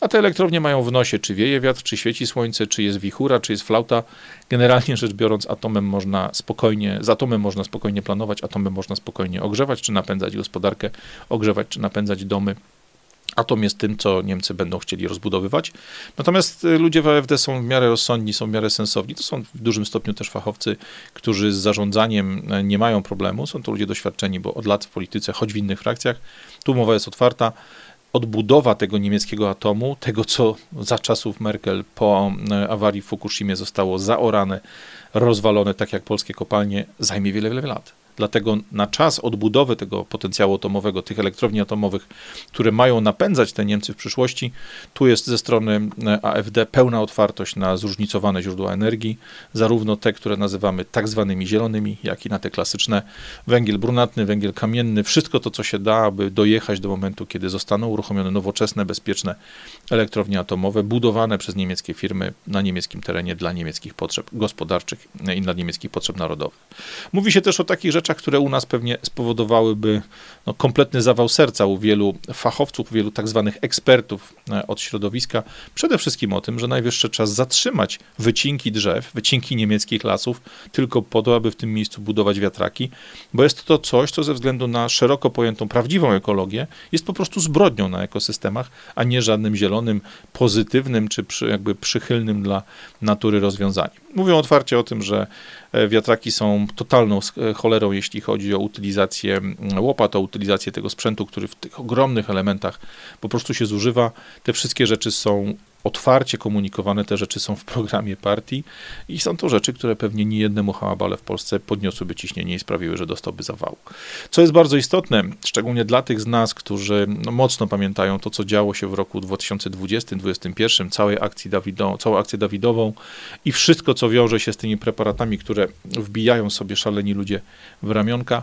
a te elektrownie mają w nosie, czy wieje wiatr, czy świeci słońce, czy jest wichura, czy jest flauta. Generalnie rzecz biorąc, atomem można spokojnie, z atomem można spokojnie planować, atomem można spokojnie ogrzewać, czy napędzać gospodarkę, ogrzewać, czy napędzać domy. Atom jest tym, co Niemcy będą chcieli rozbudowywać. Natomiast y, ludzie w AfD są w miarę rozsądni, są w miarę sensowni. To są w dużym stopniu też fachowcy, którzy z zarządzaniem e, nie mają problemu. Są to ludzie doświadczeni, bo od lat w polityce, choć w innych frakcjach, tu mowa jest otwarta. Odbudowa tego niemieckiego atomu, tego co za czasów Merkel po e, awarii w Fukushimie zostało zaorane, rozwalone, tak jak polskie kopalnie, zajmie wiele, wiele lat. Dlatego na czas odbudowy tego potencjału atomowego, tych elektrowni atomowych, które mają napędzać te Niemcy w przyszłości, tu jest ze strony e, AfD pełna otwartość na zróżnicowane źródła energii, zarówno te, które nazywamy tak zwanymi zielonymi, jak i na te klasyczne węgiel brunatny, węgiel kamienny, wszystko to, co się da, aby dojechać do momentu, kiedy zostaną uruchomione nowoczesne, bezpieczne elektrownie atomowe, budowane przez niemieckie firmy na niemieckim terenie dla niemieckich potrzeb gospodarczych i dla niemieckich potrzeb narodowych. Mówi się też o takich rzeczach, rzeczach, które u nas pewnie spowodowałyby no, kompletny zawał serca u wielu fachowców, u wielu tak zwanych ekspertów e, od środowiska. Przede wszystkim o tym, że najwyższy czas zatrzymać wycinki drzew, wycinki niemieckich lasów, tylko po to, aby w tym miejscu budować wiatraki, bo jest to coś, co ze względu na szeroko pojętą prawdziwą ekologię jest po prostu zbrodnią na ekosystemach, a nie żadnym zielonym, pozytywnym czy przy, jakby przychylnym dla natury rozwiązaniem. Mówią otwarcie o tym, że wiatraki są totalną e, cholerą, jeśli chodzi o utylizację mm, łopat, o utylizację tego sprzętu, który w tych ogromnych elementach po prostu się zużywa. Te wszystkie rzeczy są otwarcie komunikowane, te rzeczy są w programie partii i są to rzeczy, które pewnie nie jednemu hałabale w Polsce podniosłyby ciśnienie i sprawiły, że dostałby zawału. Co jest bardzo istotne, szczególnie dla tych z nas, którzy no, mocno pamiętają to, co działo się w roku 2020-2021, całej akcji Dawido, całą akcję Dawidową i wszystko, co wiąże się z tymi preparatami, które wbijają sobie szaleni ludzie w ramionka,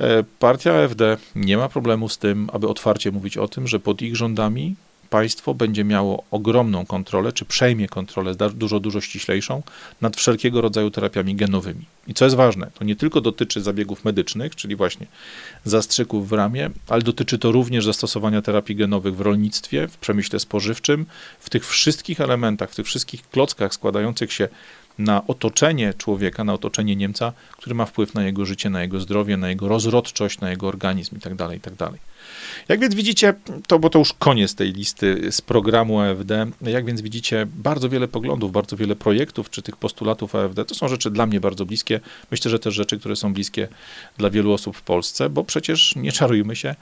e, partia AfD nie ma problemu z tym, aby otwarcie mówić o tym, że pod ich rządami państwo będzie miało ogromną kontrolę, czy przejmie kontrolę dużo, dużo ściślejszą nad wszelkiego rodzaju terapiami genowymi. I co jest ważne, to nie tylko dotyczy zabiegów medycznych, czyli właśnie zastrzyków w ramię, ale dotyczy to również zastosowania terapii genowych w rolnictwie, w przemyśle spożywczym, w tych wszystkich elementach, w tych wszystkich klockach składających się na otoczenie człowieka, na otoczenie Niemca, który ma wpływ na jego życie, na jego zdrowie, na jego rozrodczość, na jego organizm itd. Tak itd. Tak jak więc widzicie, to bo to już koniec tej listy z programu AFD, jak więc widzicie, bardzo wiele poglądów, bardzo wiele projektów czy tych postulatów AFD, to są rzeczy dla mnie bardzo bliskie. Myślę, że też rzeczy, które są bliskie dla wielu osób w Polsce, bo przecież nie czarujmy się,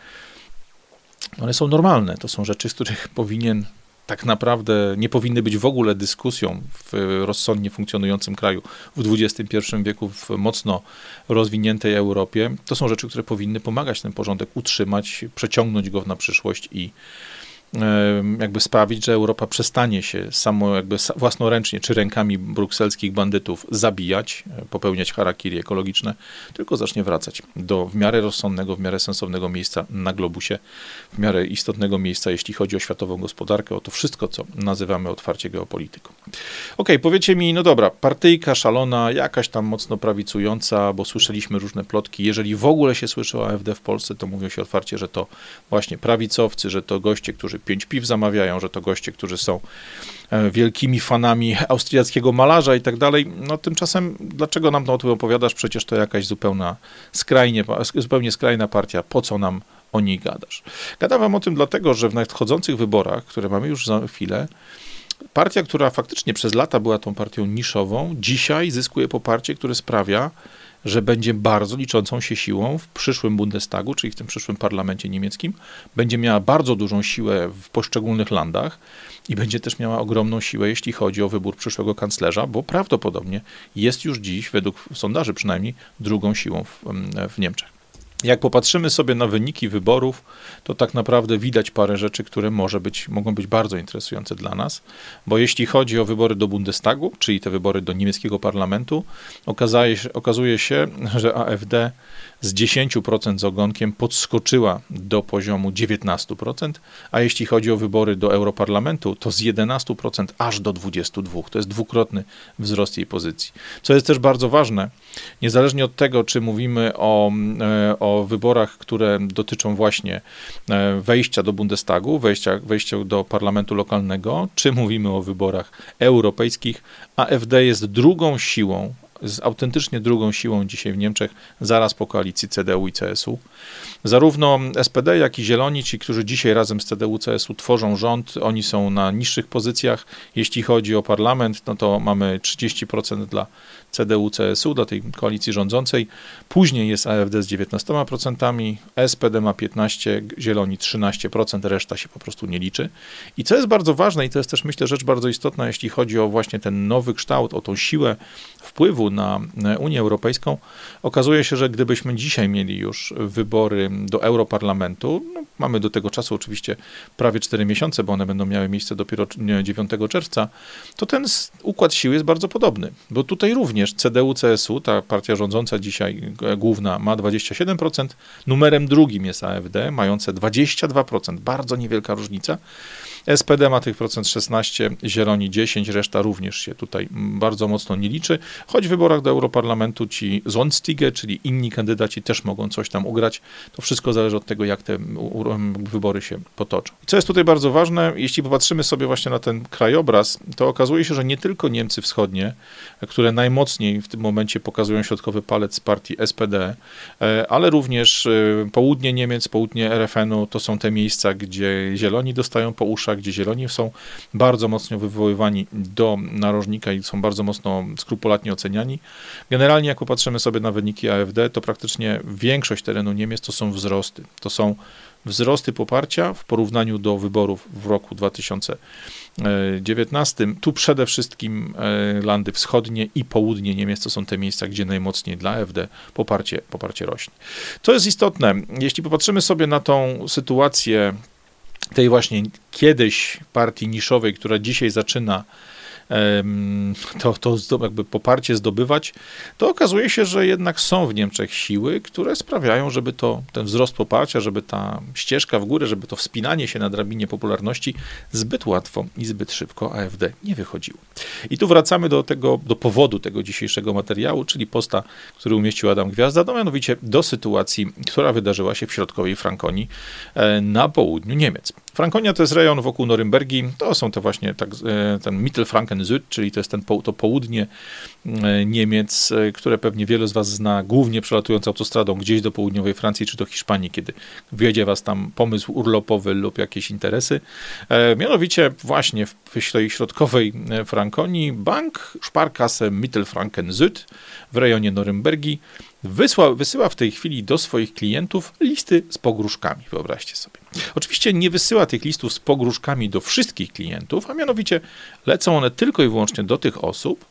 one są normalne. To są rzeczy, z których powinien tak naprawdę nie powinny być w ogóle dyskusją w rozsądnie funkcjonującym kraju w XXI wieku, w mocno rozwiniętej Europie. To są rzeczy, które powinny pomagać ten porządek utrzymać, przeciągnąć go na przyszłość i jakby sprawić, że Europa przestanie się samo jakby własnoręcznie czy rękami brukselskich bandytów zabijać, e, popełniać harakiri ekologiczne, tylko zacznie wracać do w miarę rozsądnego, w miarę sensownego miejsca na globusie, w miarę istotnego miejsca, jeśli chodzi o światową gospodarkę, o to wszystko, co nazywamy otwarcie geopolityką. Ok, powiecie mi, no dobra, partyjka szalona, jakaś tam mocno prawicująca, bo słyszeliśmy różne plotki. Jeżeli w ogóle się słyszy o AfD w Polsce, to mówią się otwarcie, że to właśnie prawicowcy, że to goście, którzy pięć piw zamawiają, że to goście, którzy są e, wielkimi fanami austriackiego malarza i tak dalej. No tymczasem, dlaczego nam to o tym opowiadasz? Przecież to jakaś zupełna skrajnie, zupełnie skrajna partia. Po co nam o niej gadasz? Gadam wam o tym dlatego, że w nadchodzących wyborach, które mamy już za chwilę, partia, która faktycznie przez lata była tą partią niszową, dzisiaj zyskuje poparcie, które sprawia, że będzie bardzo liczącą się siłą w przyszłym Bundestagu, czyli w tym przyszłym parlamencie niemieckim. Będzie miała bardzo dużą siłę w poszczególnych landach i będzie też miała ogromną siłę, jeśli chodzi o wybór przyszłego kanclerza, bo prawdopodobnie jest już dziś, według sondaży przynajmniej, drugą siłą w, w Niemczech. Jak popatrzymy sobie na wyniki wyborów, to tak naprawdę widać parę rzeczy, które może być, mogą być bardzo interesujące dla nas, bo jeśli chodzi o wybory do Bundestagu, czyli te wybory do niemieckiego parlamentu, okazuje się, okazuje się że AfD z 10% z ogonkiem podskoczyła do poziomu 19%, a jeśli chodzi o wybory do Europarlamentu, to z 11% aż do 22%. To jest dwukrotny wzrost jej pozycji. Co jest też bardzo ważne, niezależnie od tego, czy mówimy o, e, o wyborach, które dotyczą właśnie e, wejścia do Bundestagu, wejścia, wejścia do parlamentu lokalnego, czy mówimy o wyborach europejskich, AfD jest drugą siłą z autentycznie drugą siłą dzisiaj w Niemczech, zaraz po koalicji CDU i CSU. Zarówno SPD, jak i Zieloni, ci, którzy dzisiaj razem z CDU, CSU tworzą rząd, oni są na niższych pozycjach. Jeśli chodzi o parlament, no to mamy 30% dla CDU-CSU, do tej koalicji rządzącej. Później jest AfD z 19%, SPD ma 15%, Zieloni 13%, reszta się po prostu nie liczy. I co jest bardzo ważne, i to jest też myślę rzecz bardzo istotna, jeśli chodzi o właśnie ten nowy kształt, o tą siłę wpływu na Unię Europejską, okazuje się, że gdybyśmy dzisiaj mieli już wybory do Europarlamentu, no, mamy do tego czasu oczywiście prawie 4 miesiące, bo one będą miały miejsce dopiero 9 czerwca, to ten układ sił jest bardzo podobny, bo tutaj również również CDU-CSU, ta partia rządząca dzisiaj główna, ma 27%. Numerem drugim jest AfD, mające 22%. Bardzo niewielka różnica. SPD ma tych procent 16, Zieloni 10, reszta również się tutaj bardzo mocno nie liczy, choć w wyborach do Europarlamentu ci Zonstige, czyli inni kandydaci też mogą coś tam ugrać. To wszystko zależy od tego, jak te wybory się potoczą. Co jest tutaj bardzo ważne, jeśli popatrzymy sobie właśnie na ten krajobraz, to okazuje się, że nie tylko Niemcy wschodnie, które najmocniej w tym momencie pokazują środkowy palec partii SPD, e, ale również e, południe Niemiec, południe RFN-u to są te miejsca, gdzie zieloni dostają po uszach, gdzie zieloni są bardzo mocno wywoływani do narożnika i są bardzo mocno skrupulatnie oceniani. Generalnie, jak popatrzymy sobie na wyniki AfD, to praktycznie większość terenu Niemiec to są wzrosty. To są wzrosty poparcia w porównaniu do wyborów w roku 2019. Tu przede wszystkim e, landy wschodnie i południe Niemiec to są te miejsca, gdzie najmocniej dla AfD poparcie, poparcie rośnie. Co jest istotne, jeśli popatrzymy sobie na tą sytuację tej właśnie kiedyś partii niszowej, która dzisiaj zaczyna to, to jakby poparcie zdobywać, to okazuje się, że jednak są w Niemczech siły, które sprawiają, żeby to, ten wzrost poparcia, żeby ta ścieżka w górę, żeby to wspinanie się na drabinie popularności zbyt łatwo i zbyt szybko AfD nie wychodziło. I tu wracamy do tego, do powodu tego dzisiejszego materiału, czyli posta, który umieścił Adam Gwiazda, no mianowicie do sytuacji, która wydarzyła się w środkowej Frankonii e, na południu Niemiec. Frankonia to jest rejon wokół Norymbergi, to są to właśnie tak, e, ten Mittelfranken-Süd, czyli to jest ten, to południe e, Niemiec, które pewnie wielu z was zna, głównie przelatując autostradą gdzieś do południowej Francji czy do Hiszpanii, kiedy wiedzie was tam pomysł urlopowy lub jakieś interesy. Mianowicie właśnie w tej środkowej Frankonii bank Sparkasse Mittelfranken-Süd w rejonie Norymbergi wysła, wysyła w tej chwili do swoich klientów listy z pogróżkami, wyobraźcie sobie. Oczywiście nie wysyła tych listów z pogróżkami do wszystkich klientów, a mianowicie lecą one tylko i wyłącznie do tych osób,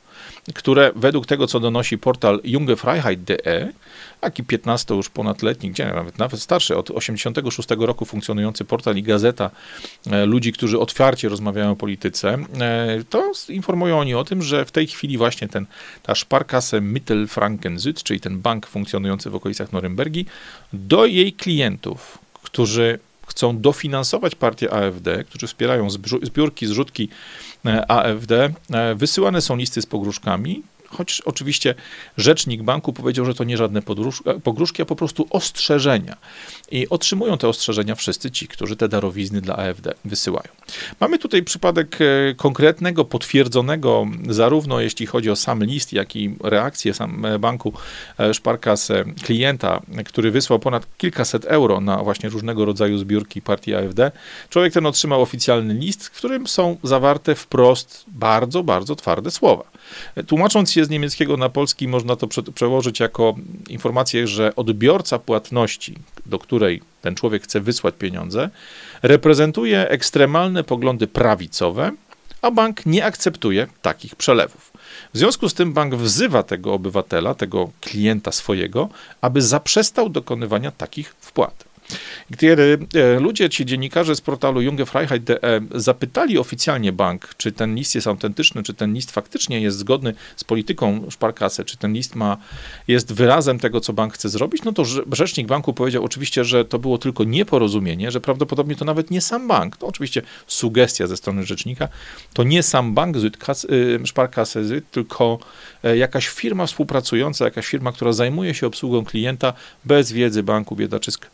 które według tego, co donosi portal jungefreiheit.de, taki 15 już ponadletni, gdzie nawet, nawet starszy, od 86 roku funkcjonujący portal i gazeta e, ludzi, którzy otwarcie rozmawiają o polityce, e, to informują oni o tym, że w tej chwili właśnie ten, ta Sparkasse Mittelfranken Süd, czyli ten bank funkcjonujący w okolicach Norymbergi, do jej klientów, którzy chcą dofinansować partię AfD, którzy wspierają zbiórki, zrzutki e, AfD, wysyłane są listy z pogróżkami, choć oczywiście rzecznik banku powiedział, że to nie żadne pogróżki, a po prostu ostrzeżenia. I otrzymują te ostrzeżenia wszyscy ci, którzy te darowizny dla AfD wysyłają. Mamy tutaj przypadek e, konkretnego, potwierdzonego, zarówno jeśli chodzi o sam list, jak i reakcję sam e, banku e, Sparkasse klienta, który wysłał ponad kilkaset euro na właśnie różnego rodzaju zbiórki partii AfD. Człowiek ten otrzymał oficjalny list, w którym są zawarte wprost bardzo, bardzo twarde słowa. Tłumacząc się z niemieckiego na polski, można to przełożyć jako informację, że odbiorca płatności, do której ten człowiek chce wysłać pieniądze, reprezentuje ekstremalne poglądy prawicowe, a bank nie akceptuje takich przelewów. W związku z tym bank wzywa tego obywatela, tego klienta swojego, aby zaprzestał dokonywania takich wpłat. Kiedy e, ludzie, ci dziennikarze z portalu jungefreiheit.de zapytali oficjalnie bank, czy ten list jest autentyczny, czy ten list faktycznie jest zgodny z polityką Sparkasse, czy ten list ma, jest wyrazem tego, co bank chce zrobić, no to rzecznik banku powiedział oczywiście, że to było tylko nieporozumienie, że prawdopodobnie to nawet nie sam bank, to oczywiście sugestia ze strony rzecznika, to nie sam bank y, Sparkasse tylko e, jakaś firma współpracująca, jakaś firma, która zajmuje się obsługą klienta bez wiedzy banku biedaczysk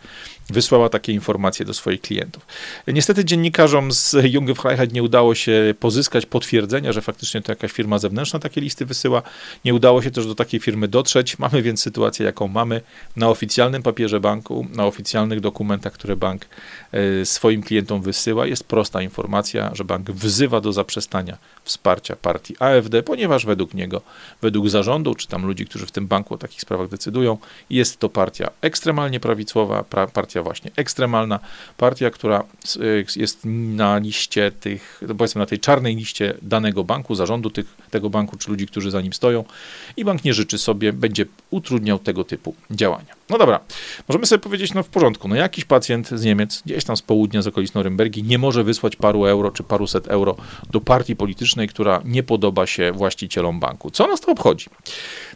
wysłała takie informacje do swoich klientów. Niestety dziennikarzom z Junge Freiheit nie udało się pozyskać potwierdzenia, że faktycznie to jakaś firma zewnętrzna takie listy wysyła. Nie udało się też do takiej firmy dotrzeć. Mamy więc sytuację, jaką mamy na oficjalnym papierze banku, na oficjalnych dokumentach, które bank e, swoim klientom wysyła. Jest prosta informacja, że bank wzywa do zaprzestania wsparcia partii AfD, ponieważ według niego, według zarządu, czy tam ludzi, którzy w tym banku o takich sprawach decydują, jest to partia ekstremalnie prawicowa, pra, partia właśnie ekstremalna, partia, która jest na liście tych, powiedzmy na tej czarnej liście danego banku, zarządu tych, tego banku, czy ludzi, którzy za nim stoją i bank nie życzy sobie, będzie utrudniał tego typu działania. No dobra, możemy sobie powiedzieć, no w porządku, no jakiś pacjent z Niemiec, gdzieś tam z południa, z okolic Norymbergi, nie może wysłać paru euro czy paruset euro do partii politycznej, która nie podoba się właścicielom banku. Co nas to obchodzi?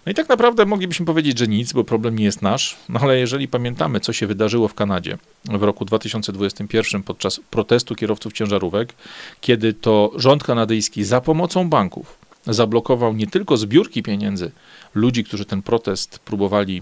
No i tak naprawdę moglibyśmy powiedzieć, że nic, bo problem nie jest nasz, no ale jeżeli pamiętamy, co się wydarzyło w Kanadzie w roku 2021 podczas protestu kierowców ciężarówek, kiedy to rząd kanadyjski za pomocą banków zablokował nie tylko zbiórki pieniędzy ludzi, którzy ten protest próbowali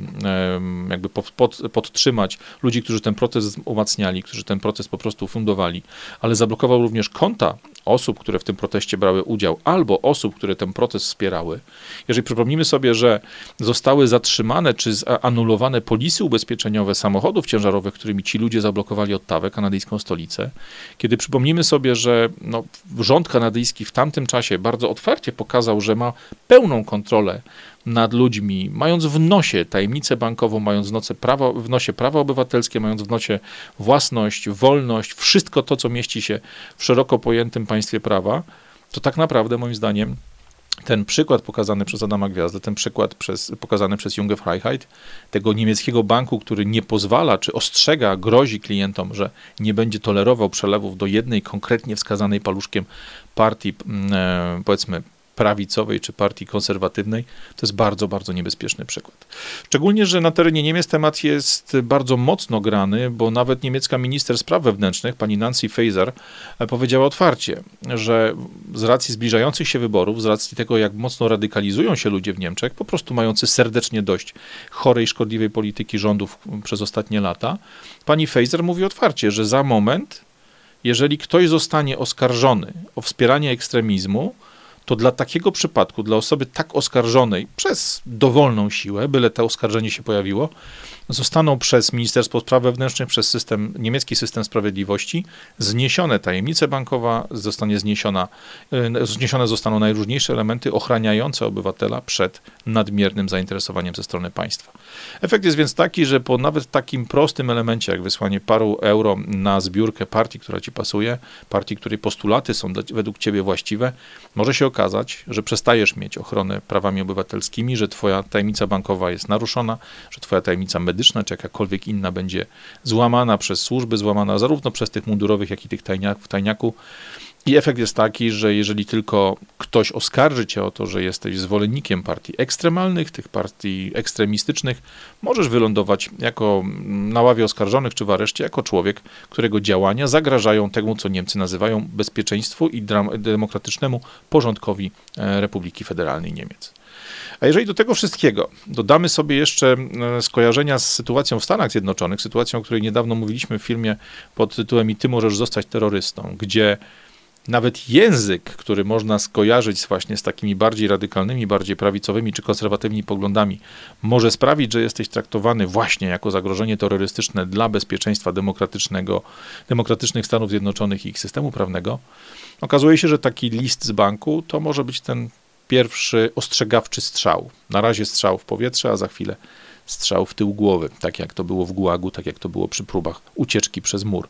jakby pod, pod, podtrzymać, ludzi, którzy ten protest umacniali, którzy ten protest po prostu fundowali, ale zablokował również konta osób, które w tym proteście brały udział, albo osób, które ten protest wspierały. Jeżeli przypomnimy sobie, że zostały zatrzymane czy anulowane polisy ubezpieczeniowe samochodów ciężarowych, którymi ci ludzie zablokowali Ottawę, kanadyjską stolicę, kiedy przypomnimy sobie, że no, rząd kanadyjski w tamtym czasie bardzo otwarcie pokazał, że ma pełną kontrolę nad ludźmi, mając w nosie tajemnicę bankową, mając w, nocy prawo, w nosie prawa obywatelskie, mając w nosie własność, wolność, wszystko to, co mieści się w szeroko pojętym państwie prawa, to tak naprawdę moim zdaniem ten przykład pokazany przez Adama Gwiazdę, ten przykład przez, pokazany przez Junge Freiheit, tego niemieckiego banku, który nie pozwala, czy ostrzega, grozi klientom, że nie będzie tolerował przelewów do jednej konkretnie wskazanej paluszkiem partii, mm, e, powiedzmy, prawicowej czy partii konserwatywnej, to jest bardzo, bardzo niebezpieczny przykład. Szczególnie, że na terenie Niemiec temat jest bardzo mocno grany, bo nawet niemiecka minister spraw wewnętrznych, pani Nancy Faeser, powiedziała otwarcie, że z racji zbliżających się wyborów, z racji tego, jak mocno radykalizują się ludzie w Niemczech, po prostu mający serdecznie dość chorej, szkodliwej polityki rządów przez ostatnie lata, pani Faeser mówi otwarcie, że za moment, jeżeli ktoś zostanie oskarżony o wspieranie ekstremizmu, to dla takiego przypadku, dla osoby tak oskarżonej przez dowolną siłę, byle to oskarżenie się pojawiło, zostaną przez Ministerstwo Spraw Wewnętrznych, przez system, niemiecki system sprawiedliwości zniesione tajemnice bankowa, zostanie zniesiona, e, zniesione zostaną najróżniejsze elementy ochraniające obywatela przed nadmiernym zainteresowaniem ze strony państwa. Efekt jest więc taki, że po nawet takim prostym elemencie, jak wysłanie paru euro na zbiórkę partii, która ci pasuje, partii, której postulaty są według ciebie właściwe, może się okazać, że przestajesz mieć ochronę prawami obywatelskimi, że twoja tajemnica bankowa jest naruszona, że twoja tajemnica medyczna czy jakakolwiek inna będzie złamana przez służby, złamana zarówno przez tych mundurowych, jak i tych tajniak, w tajniaku. I efekt jest taki, że jeżeli tylko ktoś oskarży cię o to, że jesteś zwolennikiem partii ekstremalnych, tych partii ekstremistycznych, możesz wylądować jako na ławie oskarżonych czy w areszcie jako człowiek, którego działania zagrażają temu, co Niemcy nazywają bezpieczeństwu i demokratycznemu porządkowi e, Republiki Federalnej Niemiec. A jeżeli do tego wszystkiego dodamy sobie jeszcze e, skojarzenia z sytuacją w Stanach Zjednoczonych, sytuacją, o której niedawno mówiliśmy w filmie pod tytułem I ty możesz zostać terrorystą, gdzie nawet język, który można skojarzyć właśnie z takimi bardziej radykalnymi, bardziej prawicowymi czy konserwatywnymi poglądami, może sprawić, że jesteś traktowany właśnie jako zagrożenie terrorystyczne dla bezpieczeństwa demokratycznego, demokratycznych Stanów Zjednoczonych i ich systemu prawnego, okazuje się, że taki list z banku to może być ten pierwszy ostrzegawczy strzał. Na razie strzał w powietrze, a za chwilę strzał w tył głowy, tak jak to było w Gułagu, tak jak to było przy próbach ucieczki przez mur.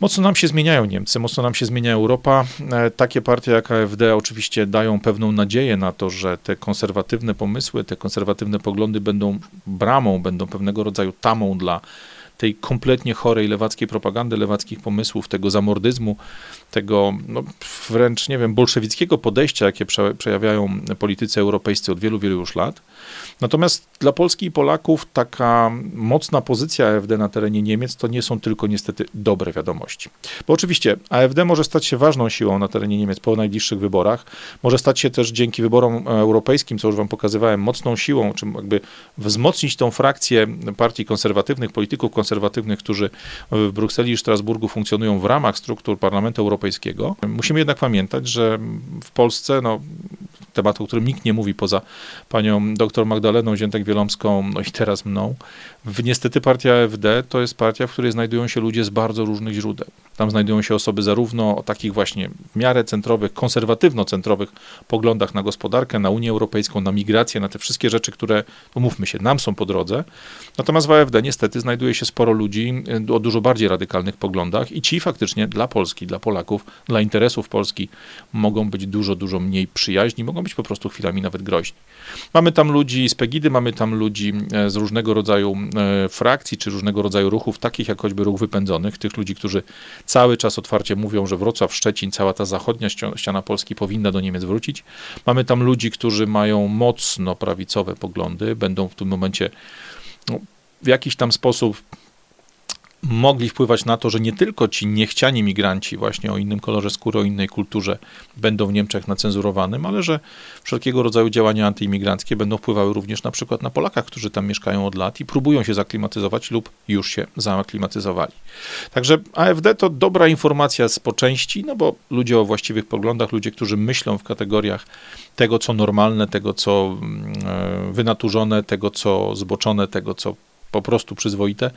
Mocno nam się zmieniają Niemcy, mocno nam się zmienia Europa. E, takie partie jak AfD oczywiście dają pewną nadzieję na to, że te konserwatywne pomysły, te konserwatywne poglądy będą bramą, będą pewnego rodzaju tamą dla tej kompletnie chorej lewackiej propagandy, lewackich pomysłów, tego zamordyzmu, tego no, wręcz, nie wiem, bolszewickiego podejścia, jakie prze, przejawiają politycy europejscy od wielu, wielu już lat. Natomiast dla Polski i Polaków taka mocna pozycja AfD na terenie Niemiec to nie są tylko niestety dobre wiadomości. Bo oczywiście AfD może stać się ważną siłą na terenie Niemiec po najbliższych wyborach, może stać się też dzięki wyborom europejskim, co już wam pokazywałem, mocną siłą, czy jakby wzmocnić tą frakcję partii konserwatywnych, polityków konserwatywnych, którzy w Brukseli i Strasburgu funkcjonują w ramach struktur Parlamentu Europejskiego. Musimy jednak pamiętać, że w Polsce no, temat, o którym nikt nie mówi poza panią dr Magdaleną Ziętek-Wielomską, no i teraz mną. Niestety partia AfD to jest partia, w której znajdują się ludzie z bardzo różnych źródeł. Tam znajdują się osoby zarówno o takich właśnie w miarę centrowych, konserwatywno-centrowych poglądach na gospodarkę, na Unię Europejską, na migrację, na te wszystkie rzeczy, które, umówmy się, nam są po drodze. Natomiast w AfD niestety znajduje się sporo ludzi y, o dużo bardziej radykalnych poglądach i ci faktycznie dla Polski, dla Polaków, dla interesów Polski mogą być dużo, dużo mniej przyjaźni, mogą być po prostu chwilami nawet groźni. Mamy tam ludzi z Pegidy, mamy tam ludzi e, z różnego rodzaju e, frakcji, czy różnego rodzaju ruchów, takich jak choćby ruch wypędzonych, tych ludzi, którzy cały czas otwarcie mówią, że Wrocław, Szczecin, cała ta zachodnia ściana Polski powinna do Niemiec wrócić. Mamy tam ludzi, którzy mają mocno prawicowe poglądy, będą w tym momencie no, w jakiś tam sposób mogli wpływać na to, że nie tylko ci niechciani migranci właśnie o innym kolorze skóry, o innej kulturze będą w Niemczech nacenzurowanym, ale że wszelkiego rodzaju działania antyimigranckie będą wpływały również na przykład na Polakach, którzy tam mieszkają od lat i próbują się zaklimatyzować lub już się zaklimatyzowali. Także AfD to dobra informacja z po części, no bo ludzie o właściwych poglądach, ludzie, którzy myślą w kategoriach tego, co normalne, tego, co mm, e, wynaturzone, tego, co zboczone, tego, co po prostu przyzwoite,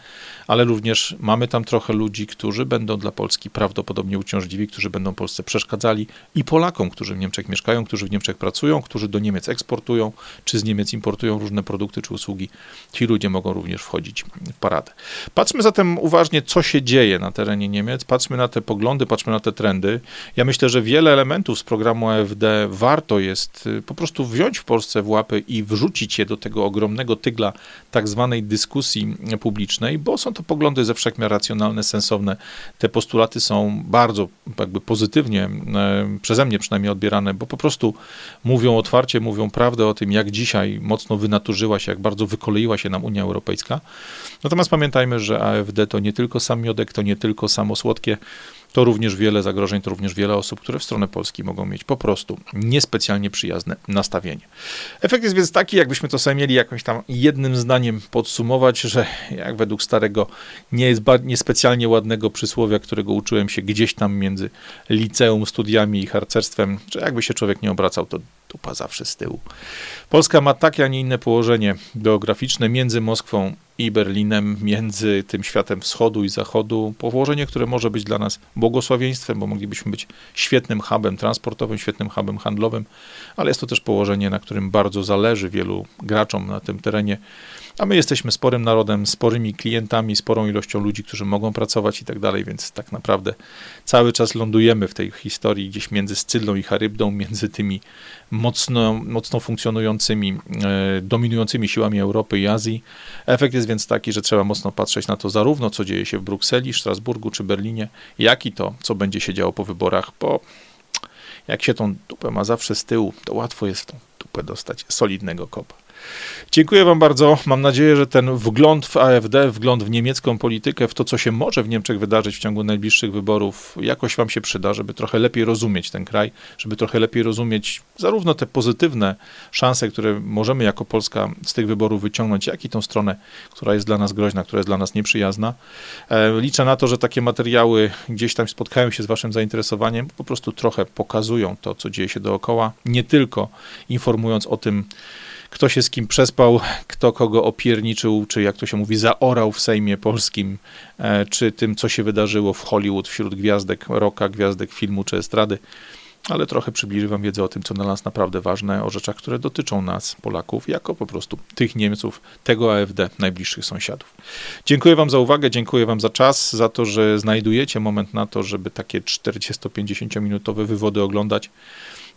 ale również mamy tam trochę ludzi, którzy będą dla Polski prawdopodobnie uciążliwi, którzy będą Polsce przeszkadzali i Polakom, którzy w Niemczech mieszkają, którzy w Niemczech pracują, którzy do Niemiec eksportują, czy z Niemiec importują różne produkty czy usługi. Ci ludzie mogą również wchodzić w paradę. Patrzmy zatem uważnie, co się dzieje na terenie Niemiec, patrzmy na te poglądy, patrzmy na te trendy. Ja myślę, że wiele elementów z programu AfD warto jest y, po prostu wziąć w Polsce w łapy i wrzucić je do tego ogromnego tygla tak zwanej dyskusji, dyskusji publicznej, bo są to poglądy ze wszechmiar racjonalne, sensowne. Te postulaty są bardzo jakby pozytywnie, e, przeze mnie przynajmniej odbierane, bo po prostu mówią otwarcie, mówią prawdę o tym, jak dzisiaj mocno wynaturzyła się, jak bardzo wykoleiła się nam Unia Europejska. Natomiast pamiętajmy, że AfD to nie tylko sam miodek, to nie tylko samo słodkie, to również wiele zagrożeń, to również wiele osób, które w stronę Polski mogą mieć po prostu niespecjalnie przyjazne nastawienie. Efekt jest więc taki, jakbyśmy to sobie mieli jakimś tam jednym zdaniem podsumować, że jak według starego, nie jest niespecjalnie ładnego przysłowia, którego uczyłem się gdzieś tam między liceum, studiami i harcerstwem, że jakby się człowiek nie obracał, to dupa zawsze z tyłu. Polska ma takie, a nie inne położenie geograficzne między Moskwą i Berlinem, między tym światem wschodu i zachodu. Położenie, które może być dla nas błogosławieństwem, bo moglibyśmy być świetnym hubem transportowym, świetnym hubem handlowym, ale jest to też położenie, na którym bardzo zależy wielu graczom na tym terenie a my jesteśmy sporym narodem, sporymi klientami, sporą ilością ludzi, którzy mogą pracować i tak dalej, więc tak naprawdę cały czas lądujemy w tej historii gdzieś między Scylą i Charybdą, między tymi mocno, mocno funkcjonującymi, e, dominującymi siłami Europy i Azji. Efekt jest więc taki, że trzeba mocno patrzeć na to zarówno, co dzieje się w Brukseli, Strasburgu czy Berlinie, jak i to, co będzie się działo po wyborach, bo jak się tą dupę ma zawsze z tyłu, to łatwo jest w tą dupę dostać solidnego kopa. Dziękuję Wam bardzo. Mam nadzieję, że ten wgląd w AfD, wgląd w niemiecką politykę, w to, co się może w Niemczech wydarzyć w ciągu najbliższych wyborów, jakoś Wam się przyda, żeby trochę lepiej rozumieć ten kraj, żeby trochę lepiej rozumieć zarówno te pozytywne szanse, które możemy jako Polska z tych wyborów wyciągnąć, jak i tą stronę, która jest dla nas groźna, która jest dla nas nieprzyjazna. E, liczę na to, że takie materiały gdzieś tam spotkają się z Waszym zainteresowaniem, po prostu trochę pokazują to, co dzieje się dookoła, nie tylko informując o tym, kto się z kim przespał, kto kogo opierniczył, czy jak to się mówi, zaorał w Sejmie Polskim, e, czy tym, co się wydarzyło w Hollywood wśród gwiazdek rocka, gwiazdek filmu czy estrady ale trochę przybliży Wam wiedzę o tym, co dla nas naprawdę ważne, o rzeczach, które dotyczą nas, Polaków, jako po prostu tych Niemców, tego AfD, najbliższych sąsiadów. Dziękuję Wam za uwagę, dziękuję Wam za czas, za to, że znajdujecie moment na to, żeby takie 40-50 minutowe wywody oglądać.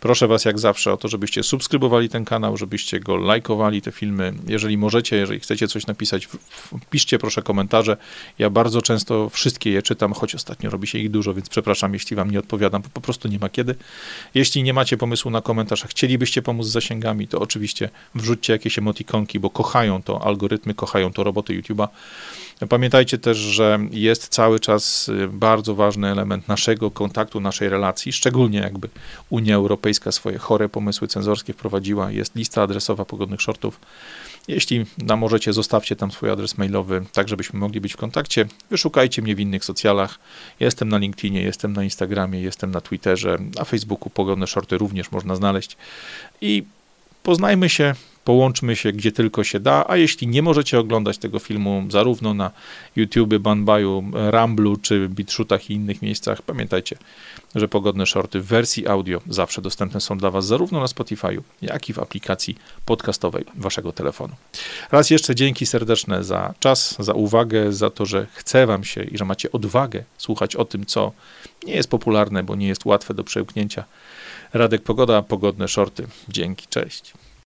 Proszę Was jak zawsze o to, żebyście subskrybowali ten kanał, żebyście go lajkowali, te filmy. Jeżeli możecie, jeżeli chcecie coś napisać, piszcie proszę komentarze. Ja bardzo często wszystkie je czytam, choć ostatnio robi się ich dużo, więc przepraszam, jeśli Wam nie odpowiadam, bo po prostu nie ma kiedy. Jeśli nie macie pomysłu na komentarz, a chcielibyście pomóc z zasięgami, to oczywiście wrzućcie jakieś emotikonki, bo kochają to algorytmy, kochają to roboty YouTube'a. Pamiętajcie też, że jest cały czas y, bardzo ważny element naszego kontaktu, naszej relacji, szczególnie jakby Unia Europejska swoje chore pomysły cenzorskie wprowadziła. Jest lista adresowa pogodnych shortów. Jeśli nam możecie, zostawcie tam swój adres mailowy, tak żebyśmy mogli być w kontakcie. Wyszukajcie mnie w innych socjalach. Jestem na LinkedInie, jestem na Instagramie, jestem na Twitterze, na Facebooku pogodne shorty również można znaleźć. I poznajmy się, połączmy się gdzie tylko się da, a jeśli nie możecie oglądać tego filmu zarówno na YouTube, Banbaju, Ramblu czy BitShootach i innych miejscach, pamiętajcie, że pogodne shorty w wersji audio zawsze dostępne są dla Was zarówno na Spotify'u, jak i w aplikacji podcastowej Waszego telefonu. Raz jeszcze dzięki serdeczne za czas, za uwagę, za to, że chce Wam się i że macie odwagę słuchać o tym, co nie jest popularne, bo nie jest łatwe do przełknięcia. Radek Pogoda, pogodne shorty. Dzięki, cześć.